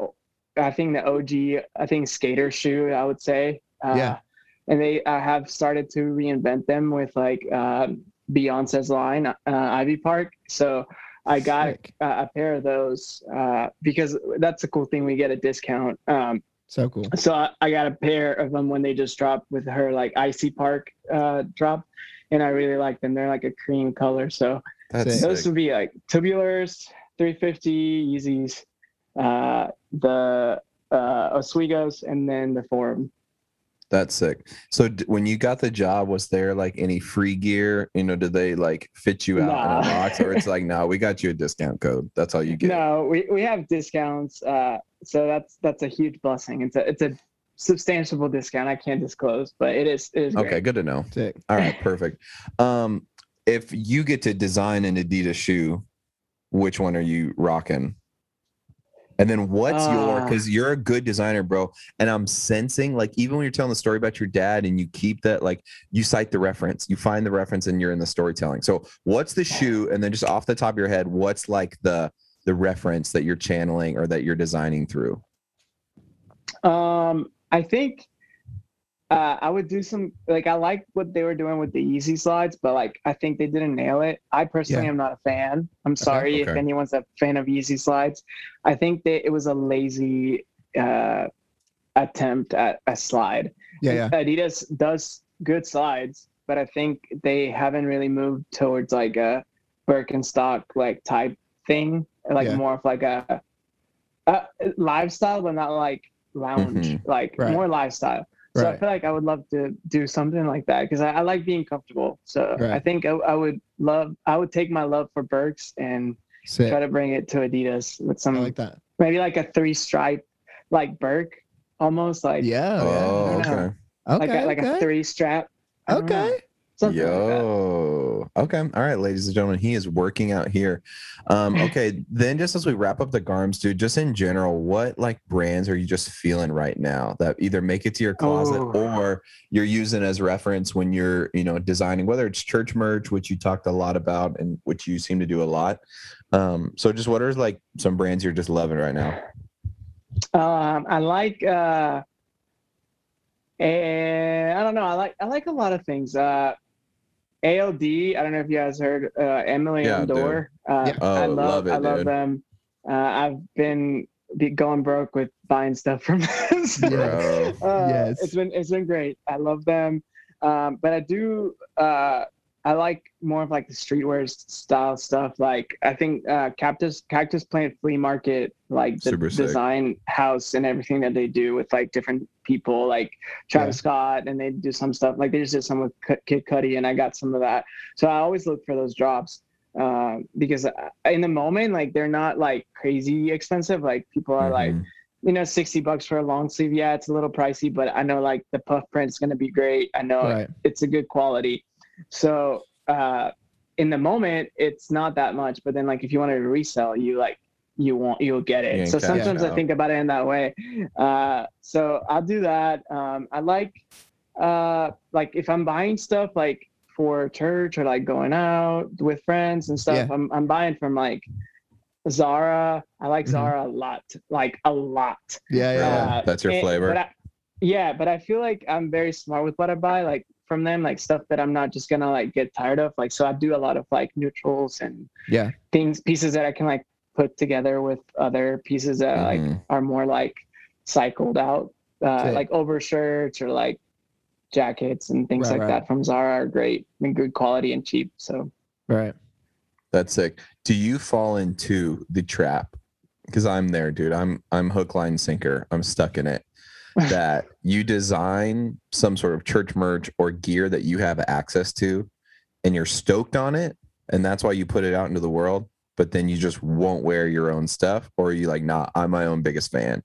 I think the OG, I think skater shoe. I would say. Uh, Yeah. And they uh, have started to reinvent them with like um Beyonce's line, uh, Ivy Park. So I got a, a pair of those uh, because that's a cool thing. We get a discount. Um, So cool. so I, I got a pair of them when they just dropped with her like icy park uh, drop, and I really like them. They're like a cream color. So That's those sick. would be like tubulars, 350 Yeezys, uh, the uh, Ozweegos, and then the Forum. That's sick. So, d- when you got the job, was there like any free gear? You know, did they like fit you out in a box, or it's like, no, we got you a discount code. That's all you get. No, we, we have discounts. Uh, so that's that's a huge blessing. It's a it's a substantial discount. I can't disclose, but it is it is great. Okay, good to know. Sick. All right, perfect. Um, if you get to design an Adidas shoe, which one are you rocking? And then what's your Ah. because you're a good designer, bro. And I'm sensing like even when you're telling the story about your dad and you keep that like you cite the reference, you find the reference and you're in the storytelling. So what's the shoe? And then just off the top of your head, what's like the the reference that you're channeling or that you're designing through? Um, I think uh, I would do some like I like what they were doing with the Yeezy slides, but like I think they didn't nail it. I personally Yeah. am not a fan. I'm sorry if okay. anyone's a fan of Yeezy slides. I think that it was a lazy uh, attempt at a slide. Yeah. Yeah. Adidas does good slides, but I think they haven't really moved towards like a Birkenstock like type thing, like Yeah. more of like a, a lifestyle, but not like lounge, Mhm. like Right. more lifestyle. So I feel like I would love to do something like that because I, I like being comfortable. So Right. I think I, I would love, I would take my love for Birks and Sick. try to bring it to Adidas with something like that. maybe like a three stripe, like Burke, almost like Yeah. Oh, I okay. know. yeah. like Okay. a, like okay. a three strap. I know. Okay. Something like that. Yo. Okay. All right, ladies and gentlemen. He is working out here. Um, okay. then just as we wrap up the Garms, dude, just in general, what like brands are you just feeling right now that either make it to your closet Oh. or you're using as reference when you're, you know, designing, whether it's church merch, which you talked a lot about and which you seem to do a lot. Um, so just what are like some brands you're just loving right now? Um, I like uh, and I don't know. I like I like a lot of things. Uh, ALD. I don't know if you guys heard uh, Emily Yeah, on Door. Uh, Yeah. Oh, I love, love it, I love dude. them. Uh, I've been be going broke with buying stuff from them. so, Bro. uh, Yes. it's been it's been great. I love them, um, but I do uh, I like more of like the streetwear style stuff. Like I think uh, Cactus Cactus Plant Flea Market, like the Super sick. design house and everything that they do with like different people, like Travis Scott, and they do some stuff. Like they just did some with K- Kid Cudi, and I got some of that. So I always look for those drops uh, because uh, in the moment, like they're not like crazy expensive. Like people are like Mhm. you know, 60 bucks for a long sleeve. Yeah, it's a little pricey, but I know like the puff print's going to be great. I know Right. it's a good quality. So, uh, in the moment, it's not that much, but then like if you wanted to resell, you like, you want, you'll get it. Yeah, so cash sometimes I think about it in that way. Uh, so I'll do that. Um, I like, uh, like if I'm buying stuff like for church or like going out with friends and stuff, Yeah. I'm, I'm buying from like Zara. I like Mhm. Zara a lot, like a lot. Yeah. Yeah. yeah. Uh, That's your and- flavor. But I, yeah, but I feel like I'm very smart with what I buy, like from them, like stuff that I'm not just gonna like get tired of. Like, so I do a lot of like neutrals and Yeah. things, pieces that I can like put together with other pieces that like Mhm. are more like cycled out. uh, Sick. like overshirts or like jackets and things Right, like right. that from Zara are great and good quality and cheap. So Right. That's sick. Do you fall into the trap? Because I'm there, dude. I'm I'm hook, line, sinker. I'm stuck in it. That you design some sort of church merch or gear that you have access to, and you're stoked on it, and that's why you put it out into the world. But then you just won't wear your own stuff, or are you like, nah, I'm my own biggest fan.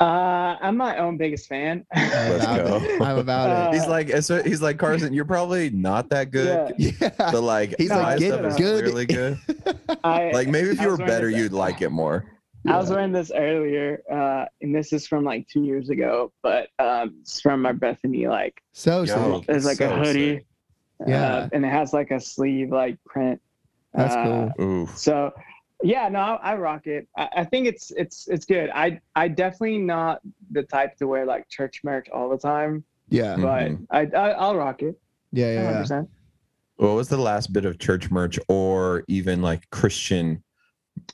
uh, I'm my own biggest fan. Let's go. it. I'm about Uh, He's like, so he's like Carson. You're probably not that good, Yeah. but like, He's like, my get stuff is good. clearly good. I, Like maybe if you were better, you'd like it more. I was wearing this earlier, uh, and this is from like two years ago, but um, it's from my Bethany. Like, So Yo, sick. there's like a hoodie, sick. Yeah. uh, and it has like a sleeve like print. That's Uh, cool. Ooh. So, yeah, no, I, I rock it. I, I think it's it's it's good. I I definitely not the type to wear like church merch all the time, Yeah. but Mhm. I, I I'll rock it. Yeah. Yeah. yeah. 100%. What was the last bit of church merch or even like Christian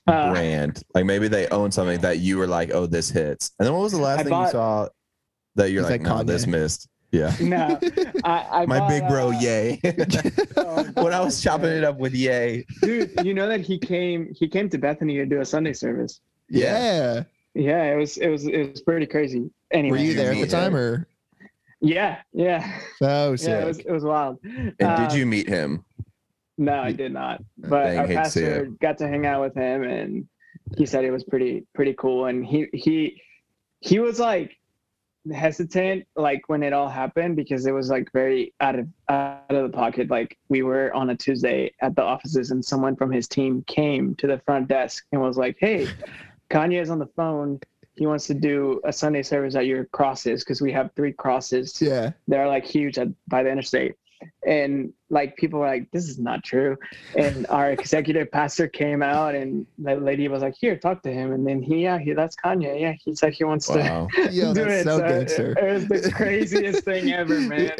Uh, brand? Like maybe they own something that you were like, oh, this hits. And then what was the last I thing bought- you saw that you're like, like no, this missed? Yeah. No, I, I My bought, big bro, uh, yay. oh, when I was chopping it up with yay. dude, you know that he came he came to Bethany to do a Sunday service. yeah. Yeah, it was it was it was pretty crazy. Anyway, Were you you there at the time or? Yeah, yeah, So sick. yeah. It was it was wild. And Uh, did you meet him? No, I did not. But Dang, our to pastor got to hang out with him, and he said it was pretty pretty cool. And he he he was like hesitant like when it all happened because it was like very out of out of the pocket. Like we were on a Tuesday at the offices, and someone from his team came to the front desk and was like, "Hey, Kanye is on the phone." He wants to do a Sunday service at your crosses because we have three crosses yeah. they're like huge at, by the interstate and like people were like this is not true and our executive pastor came out and the lady was like here talk to him and then he yeah he, that's kanye yeah he said he wants Wow. Yo, to do that's it so So gangster. it, it was the craziest thing ever man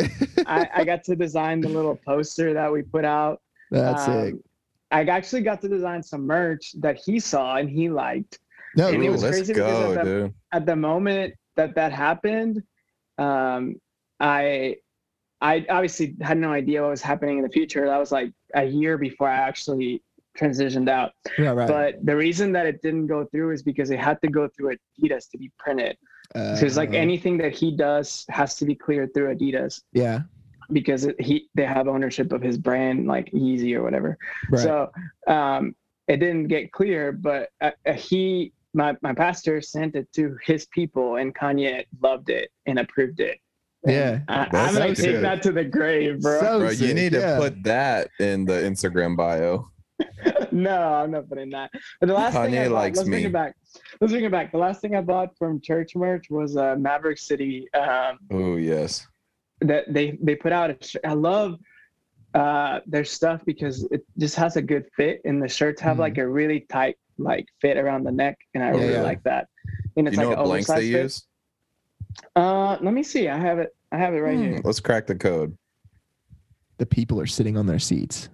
I, I got to design the little poster that we put out That's sick. Um, i actually got to design some merch that he saw and he liked No, and it was let's crazy because go, of the- dude. at the moment that that happened, um, I I obviously had no idea what was happening in the future. That was like a year before I actually transitioned out. yeah, right. But the reason that it didn't go through is because it had to go through Adidas to be printed. Because like Uh, anything that he does has to be cleared through Adidas yeah, because it, he they have ownership of his brand like Yeezy or whatever. right. So um, it didn't get clear, but uh, uh, he, my, my pastor sent it to his people, and Kanye loved it and approved it. And Yeah. I, That's I'm gonna take that to the grave, bro. So- Bro, you sick, need to put that in the Instagram bio. no, I'm not putting that. But the last thing I Kanye bought, likes let's bring it back. Let's bring it back. The last thing I bought from church merch was uh, Maverick City. Um, Oh, yes. that they they put out. A sh- I love uh, their stuff because it just has a good fit, and the shirts have Mhm. like a really tight like fit around the neck, and I Oh, really yeah. like that. And it's you know like what an blanks oversized they fit. use? Uh, let me see. I have it. I have it right Hmm, Let's crack the code. the people are sitting on their seats.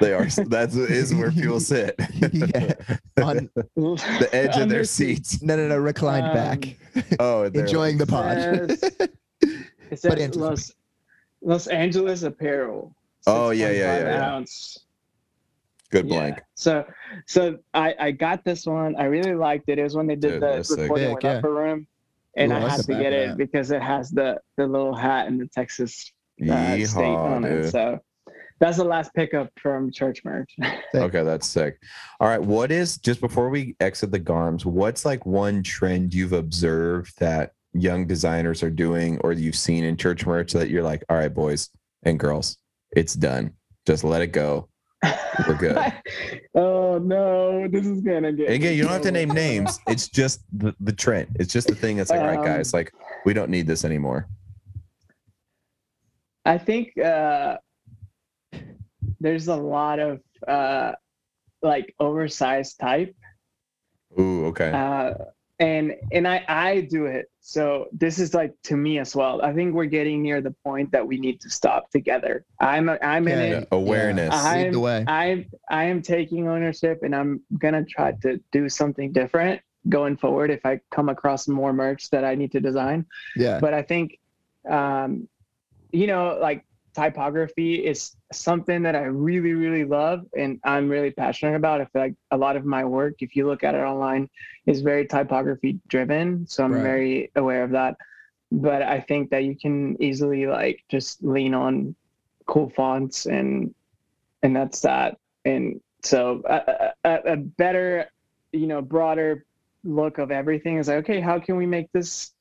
They are. That's is where people sit. Yeah. On the edge of their their seats. no, no, no, reclined Um, back, Oh, they're enjoying the pod. Says- It But says interesting. Los, Los Angeles Apparel. Oh, yeah, yeah, 6.5 yeah, yeah. Ounce. good Yeah. blank. So, so I I got this one. I really liked it. It was when they did Dude, the that's sick. recording Sick, with yeah. Upper Room, and Ooh, I had to get it because it has the the little hat and the Texas uh, state on it. So that's the last pickup from church merch. Okay, that's sick. All right, what is just before we exit the GARMs, what's like one trend you've observed that young designers are doing or you've seen in church merch that you're like, all right, boys and girls, it's done. Just let it go. We're good. oh no, this is gonna get. And again, you don't have to name names. It's just the, the trend. It's just the thing that's like, all right, guys, Um, like we don't need this anymore. I think uh, there's a lot of uh, like oversized type, Ooh, okay. uh, and and I I do it. So this is like to me as well. I think we're getting near the point that we need to stop together. I'm I'm in Yeah, it. Yeah, awareness. I- Lead the I'm- way. I I am taking ownership, and I'm gonna try to do something different. going forward if I come across more merch that I need to design. Yeah. But I think, um, you know, like typography is something that I really, really love and I'm really passionate about. I feel like a lot of my work, if you look at it online, is very typography driven. So I'm Right. very aware of that. But I think that you can easily like just lean on cool fonts and and that's that. And so a, a, a better, you know, broader look of everything is like, okay, how can we make this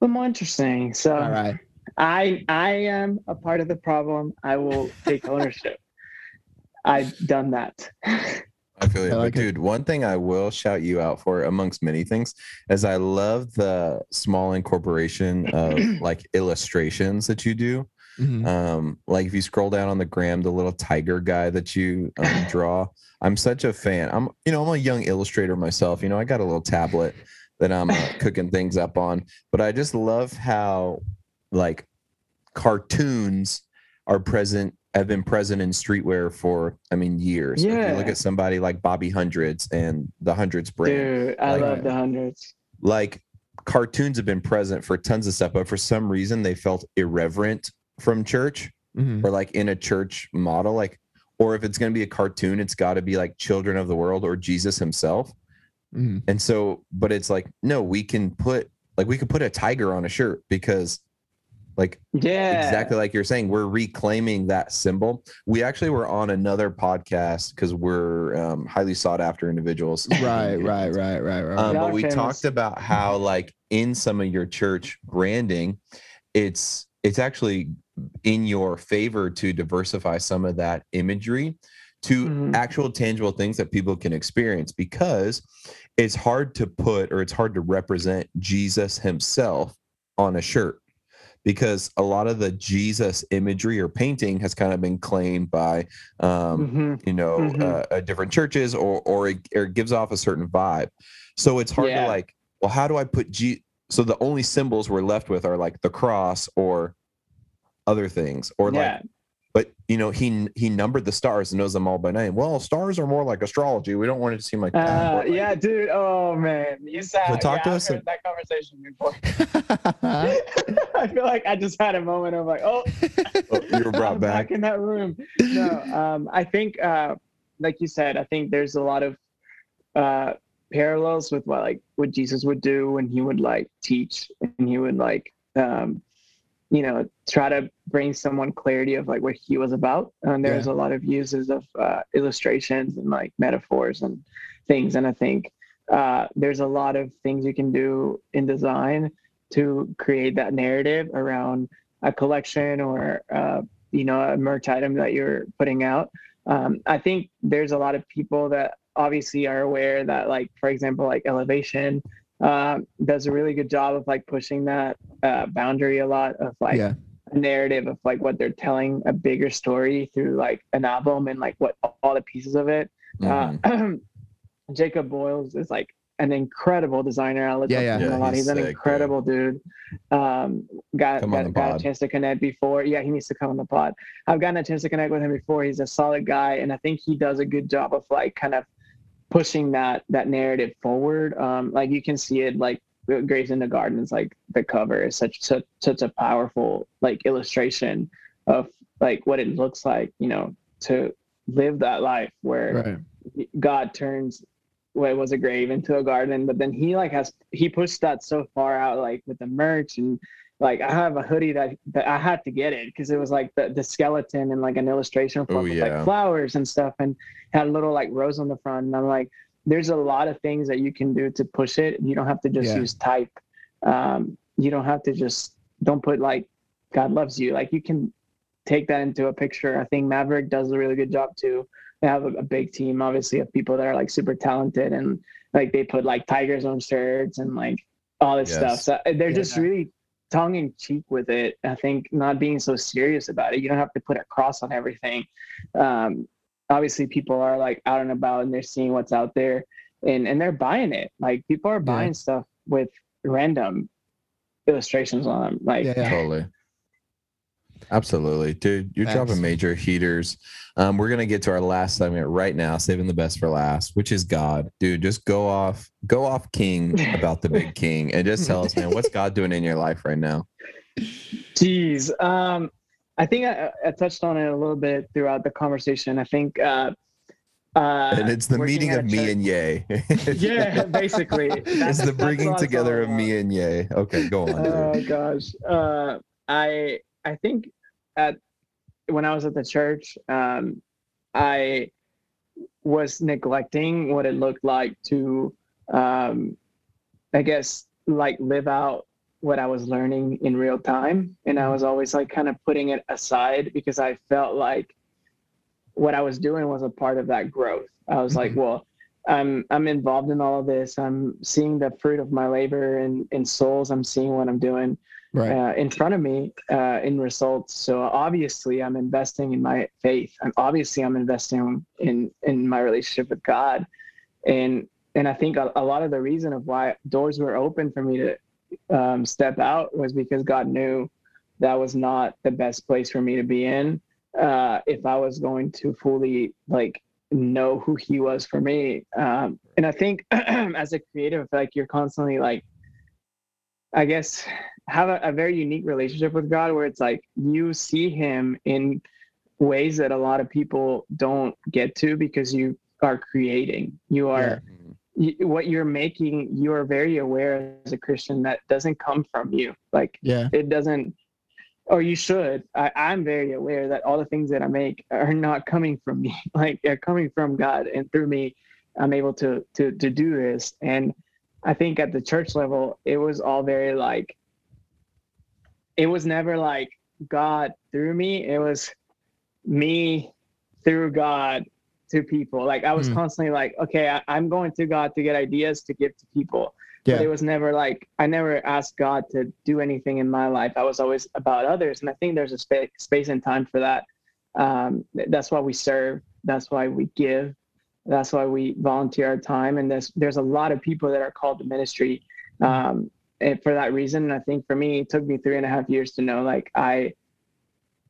a little more interesting? So All right. I I am a part of the problem. I will take ownership. I've done that. I feel you. I like but it. dude, one thing I will shout you out for amongst many things is I love the small incorporation of like illustrations that you do. Mhm. Um, like if you scroll down on the gram, the little tiger guy that you um, draw. I'm such a fan. I'm, you know, I'm a young illustrator myself. You know, I got a little tablet that I'm uh, cooking things up on, but I just love how like cartoons are present have been present in streetwear for I mean years. If you look at somebody like Bobby Hundreds and the Hundreds brand, Dude, I Like- love the hundreds. like cartoons have been present for tons of stuff, but for some reason they felt irreverent from church Mhm. or like in a church model. Like, or if it's going to be a cartoon, it's got to be like children of the world or Jesus himself. Mhm. And so, but it's like, no, we can put like we could put a tiger on a shirt because like Yeah. exactly like you're saying, we're reclaiming that symbol. We actually were on another podcast because we're um, highly sought after individuals. Right, right, right, right, right. Um, but we famous. talked about how, like, in some of your church branding, it's it's actually in your favor to diversify some of that imagery to Mhm. actual tangible things that people can experience because it's hard to put or it's hard to represent Jesus himself on a shirt because a lot of the Jesus imagery or painting has kind of been claimed by um, Mhm. you know, Mhm. uh, uh, different churches, or or it, or it gives off a certain vibe. So it's hard Yeah. to like, well, how do I put G? So the only symbols we're left with are like the cross or other things, or yeah. like, but you know, he he numbered the stars and knows them all by name. Well, stars are more like astrology. We don't want it to seem like that. Uh, like, yeah, dude. Oh man, you said. So talk yeah, to I've us heard a- that conversation before. I feel like I just had a moment of like, oh, oh, you were brought I'm back. in that room. No, um, I think, uh, like you said, I think there's a lot of uh, parallels with what like what Jesus would do when he would like teach and he would like, um, you know, try to bring someone clarity of like what he was about. And there's a lot of uses of uh, illustrations and like metaphors and things. And I think uh, there's a lot of things you can do in design to create that narrative around a collection or uh, you know a merch item that you're putting out um, i think there's a lot of people that obviously are aware that like for example like elevation um, does a really good job of like pushing that uh, boundary a lot of like yeah. a narrative of like what they're telling a bigger story through like an album and like what all the pieces of it Mhm. uh, Jacob Boyles is like an incredible designer. I look Yeah, yeah. him Yeah, a lot. he's He's, an sick, incredible dude. Um, got Come on the got, got a chance to connect before. Yeah, he needs to come on the pod. I've gotten a chance to connect with him before. He's a solid guy, and I think he does a good job of like kind of pushing that that narrative forward. Um, like you can see it like Graves in the Gardens, like the cover is such such such a powerful like illustration of like what it looks like, you know, to live that life where Right. God turns what was a grave into a garden, but then he like has he pushed that so far out like with the merch and like I have a hoodie that, that I had to get it because it was like the, the skeleton and like an illustration Oh, with yeah. like flowers and stuff and had a little like rose on the front and I'm like there's a lot of things that you can do to push it. You don't have to just Yeah. use type. Um, you don't have to just don't put like God loves you. Like you can take that into a picture. I think Maverick does a really good job too. They have a, a big team, obviously, of people that are like super talented and like they put like tigers on shirts and like all this Yes. stuff. So they're Yeah. just really tongue in cheek with it. I think not being so serious about it. You don't have to put a cross on everything. Um, obviously, people are like out and about and they're seeing what's out there and and they're buying it. Like people are buying stuff with random illustrations on them. Like Yeah, yeah. Totally. Absolutely, dude. You're Facts. dropping major heaters. Um, we're gonna get to our last segment right now, saving the best for last, which is God, dude. Just go off, go off, King, about the big King, and just tell us, man, what's God doing in your life right now? Jeez. Um, I think I, I touched on it a little bit throughout the conversation. I think, uh, uh, and it's the meeting of me church- and Yay. yeah, basically. it's the bringing together of me and Yay. Okay, go on. Oh gosh. Uh, I I think at when I was at the church, um, I was neglecting what it looked like to, um, I guess, like live out what I was learning in real time, and I was always like kind of putting it aside because I felt like what I was doing was a part of that growth. I was like, Mhm. well, I'm I'm involved in all of this. I'm seeing the fruit of my labor in in souls. I'm seeing what I'm doing Right. uh, in front of me uh, in results. So obviously, I'm investing in my faith. And obviously, I'm investing in in my relationship with God. And and I think a, a lot of the reason of why doors were open for me to um, step out was because God knew that was not the best place for me to be in uh, if I was going to fully like know who He was for me. Um, and I think as a creative, like you're constantly like, I guess have a, a very unique relationship with God where it's like you see him in ways that a lot of people don't get to because you are creating. You are you, what you're making, you are very aware as a Christian that doesn't come from you. Like Yeah. it doesn't or you should. I, I'm very aware that all the things that I make are not coming from me. Like they're coming from God and through me I'm able to to to do this. And I think at the church level, it was all very like it was never like God through me. It was me through God to people. Like I was Hmm. constantly like, okay, I, I'm going to God to get ideas to give to people. But Yeah. it was never like I never asked God to do anything in my life. I was always about others, and I think there's a spa- space and time for that. Um, that's why we serve. That's why we give. That's why we volunteer our time. And there's there's a lot of people that are called to ministry, um, and for that reason. I think for me, it took me three and a half years to know like I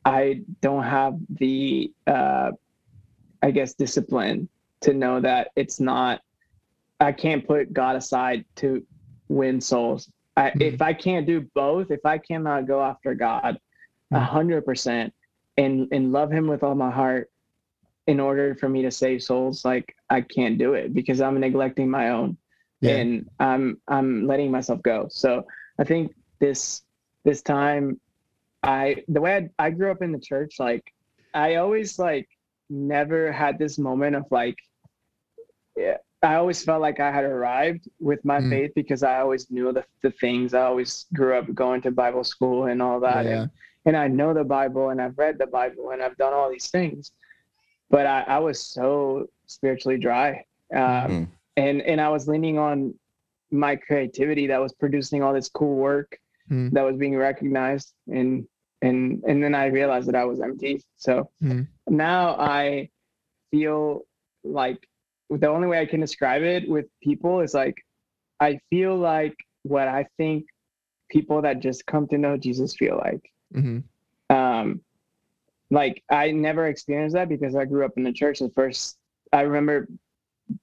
I don't have the uh, I guess discipline to know that it's not I can't put God aside to win souls. I, Mhm. If I can't do both, if I cannot go after God a Mhm. hundred percent and and love Him with all my heart, in order for me to save souls, like I can't do it because I'm neglecting my own Yeah. and I'm I'm letting myself go. So I think this this time, I the way I, I grew up in the church, like I always like never had this moment of like, yeah, I always felt like I had arrived with my Mm. faith because I always knew the the things. I always grew up going to Bible school and all that, Yeah. and and I know the Bible and I've read the Bible and I've done all these things, but I, I was so spiritually dry. Um, Mhm. And and I was leaning on my creativity that was producing all this cool work Hmm. that was being recognized and and and then I realized that I was empty. So Hmm. now I feel like the only way I can describe it with people is like I feel like what I think people that just come to know Jesus feel like hmm um like i never experienced that because i grew up in the church at first i remember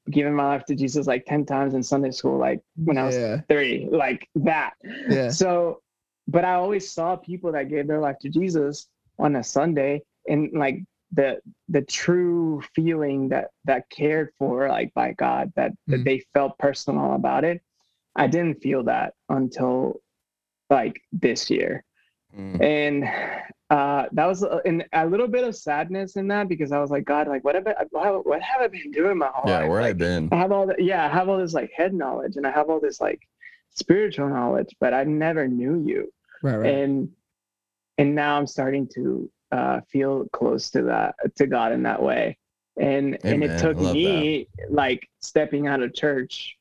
giving my life to jesus like 10 times in sunday school like when i was Yeah. three like that Yeah. so but i always saw people that gave their life to jesus on a sunday and like the the true feeling that that cared for like by god that that Mm. they felt personal about it i didn't feel that until like this year Mm. and uh that was a, and a little bit of sadness in that because i was like god like what have I, what what have i been doing my whole Yeah, life where I've been? i have all the yeah i have all this like head knowledge and i have all this like spiritual knowledge but i never knew you Right. Right. and and now i'm starting to uh feel close to that to god in that way and and it took I love me like stepping out of church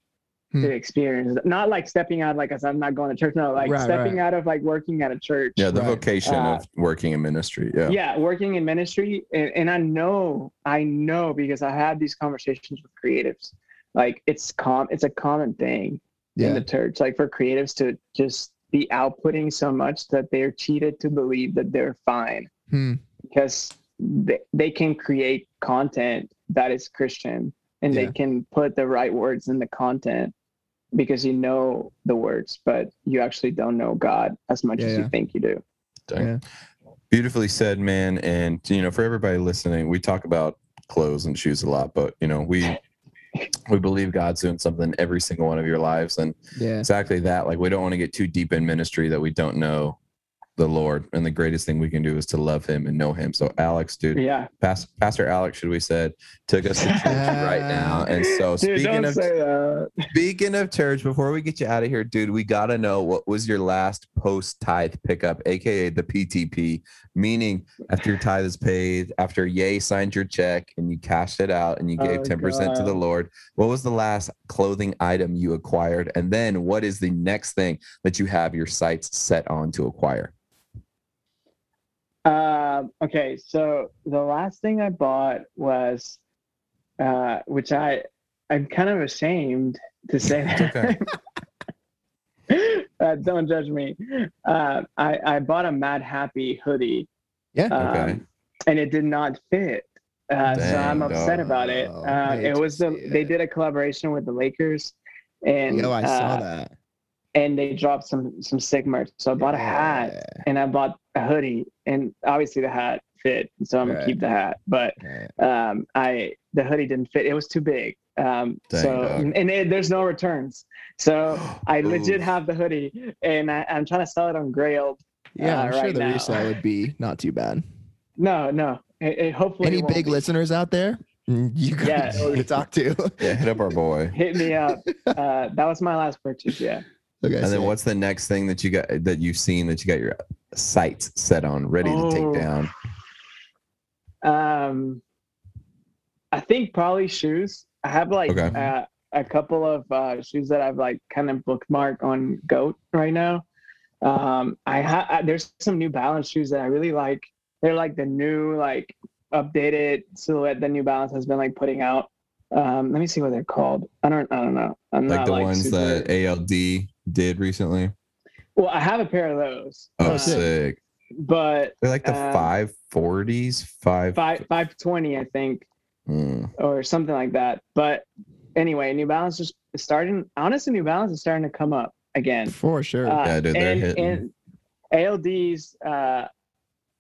Hmm. to experience not like stepping out like as i'm not going to church no like Right, stepping right. out of like working at a church Yeah, the Right. vocation Uh, of working in ministry. Yeah. yeah working in ministry and, and i know i know because i had these conversations with creatives like it's com it's a common thing in the church like for creatives to just be outputting so much that they're cheated to believe that they're fine Hmm. because they, they can create content that is Christian and Yeah. they can put the right words in the content because you know the words, but you actually don't know God as much Yeah, as yeah. you think you do. Yeah. Beautifully said, man. And you know, for everybody listening, we talk about clothes and shoes a lot, but you know, we we believe God's doing something in every single one of your lives, and Yeah. exactly that. Like, we don't want to get too deep in ministry that we don't know the Lord, and the greatest thing we can do is to love Him and know Him. So, Alex, dude, Yeah. Pas- Pastor Alex, should we said, took us to church right now, and so Dude, speaking of. Speaking of church, before we get you out of here, dude, we gotta know what was your last post tithe pickup, aka the PTP, meaning after your tithe is paid, after Yay signed your check and you cashed it out and you gave Oh, 10% to the Lord. What was the last clothing item you acquired? And then what is the next thing that you have your sights set on to acquire? Um, okay, so the last thing I bought was, uh, which I I'm kind of ashamed to say that. okay. uh, don't judge me. Uh, I I bought a Madhappy hoodie. Yeah. um, and it did not fit. Uh, so I'm upset dog. about it. Oh, Uh, it was the they did a collaboration with the Lakers, and Yo, I uh, saw that. And they dropped some some sick merch. So I bought a hat Yeah. and I bought a hoodie, and obviously the hat fit, so I'm Right. gonna keep the hat. But Right. um, I the hoodie didn't fit; it was too big. Um, Dang, so dog. and it, there's no returns. So I legit have the hoodie, and I, I'm trying to sell it on Grailed. Yeah, uh, I'm sure right the now. resale would be not too bad. No, no. It, it- hopefully, Any it big be. listeners out there? Mm, You got Yeah. who to talk to. Yeah, hit up our boy. hit me up. Uh, that was my last purchase. Yeah. Okay, And then what's the next thing that you got that you've seen that you got your sights set on, ready to Oh. take down? Um, I think probably shoes. I have like Okay. uh, a couple of uh, shoes that I've like kind of bookmarked on Goat right now. Um, I have there's some New Balance shoes that I really like. They're like the new like updated silhouette that New Balance has been like putting out. Um, let me see what they're called. I don't I don't know. I'm Like not the like the ones super- that ALD did recently? Well, I have a pair of those. Oh, Uh, sick. But They're like the Um, five forties, five. five five twenty, I think. Mm. or something like that. But anyway, New Balance is starting. Honestly, New Balance is starting to come up again. for sure? Uh, Yeah, dude, they're and, hitting. and ALD's uh,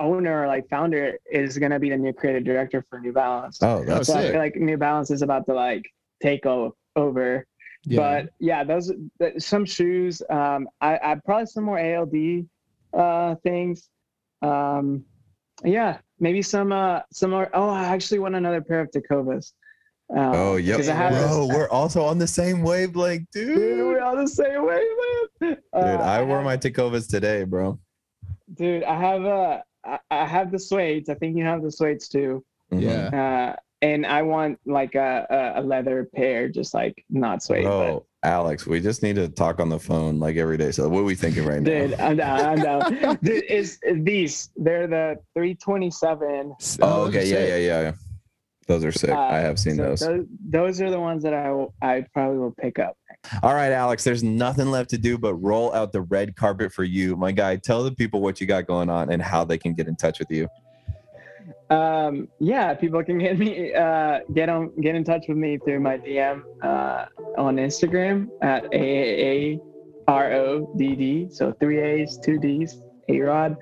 owner, like founder, is gonna be the new creative director for New Balance. Oh, that's so I sick. feel like New Balance is about to like take o- over. Yeah. But yeah, those some shoes. Um, I, I probably some more ALD uh, things. Um, yeah, maybe some uh some more. Oh, I actually want another pair of Tecovas. Um, Oh, yep. 'cause I Bro, this- we're also on the same wavelength, dude. Dude, Dude, we're on the same wavelength. Uh, I wore have- my Tecovas today, bro. Dude, I have uh, I, I have the suedes. I think you have the suedes too. Yeah. Uh, and I want like a, a, leather pair, just like not suede. Bro, Alex, we just need to talk on the phone like every day. So what are we thinking right but dude, now? I'm down. I'm down. Dude, is these? They're the 327. Oh, okay, yeah, yeah, yeah, yeah. Those are sick. Uh, I have seen so those. those. Those are the ones that I will, I probably will pick up. All right, Alex, there's nothing left to do but roll out the red carpet for you. My guy, tell the people what you got going on and how they can get in touch with you. Um, yeah, people can get me uh, get on get in touch with me through my DM uh, on Instagram at a a r o d d. So three A's, two D's, a rod.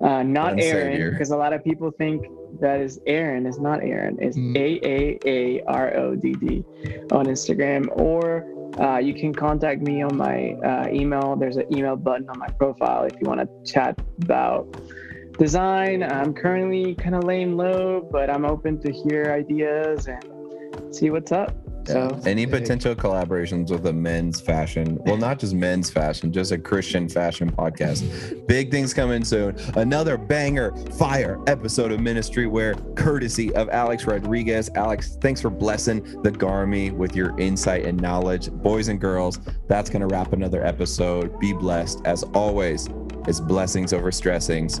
Uh, not Aaron, because a lot of people think that is Aaron. It's not Aaron. It's Mm. A A A R O D D on Instagram, or uh, you can contact me on my uh, email. There's an email button on my profile if you want to chat about design. I'm currently kind of laying low, but I'm open to hear ideas and see what's up. So Any Sick. potential collaborations with a men's fashion, well, not just men's fashion, just a Christian fashion podcast. Big things coming soon. Another banger, fire episode of Ministry Wear, courtesy of Alex Rodriguez. Alex, thanks for blessing the Garmy with your insight and knowledge. Boys and girls, that's going to wrap another episode. Be blessed. As always, it's blessings over stressings.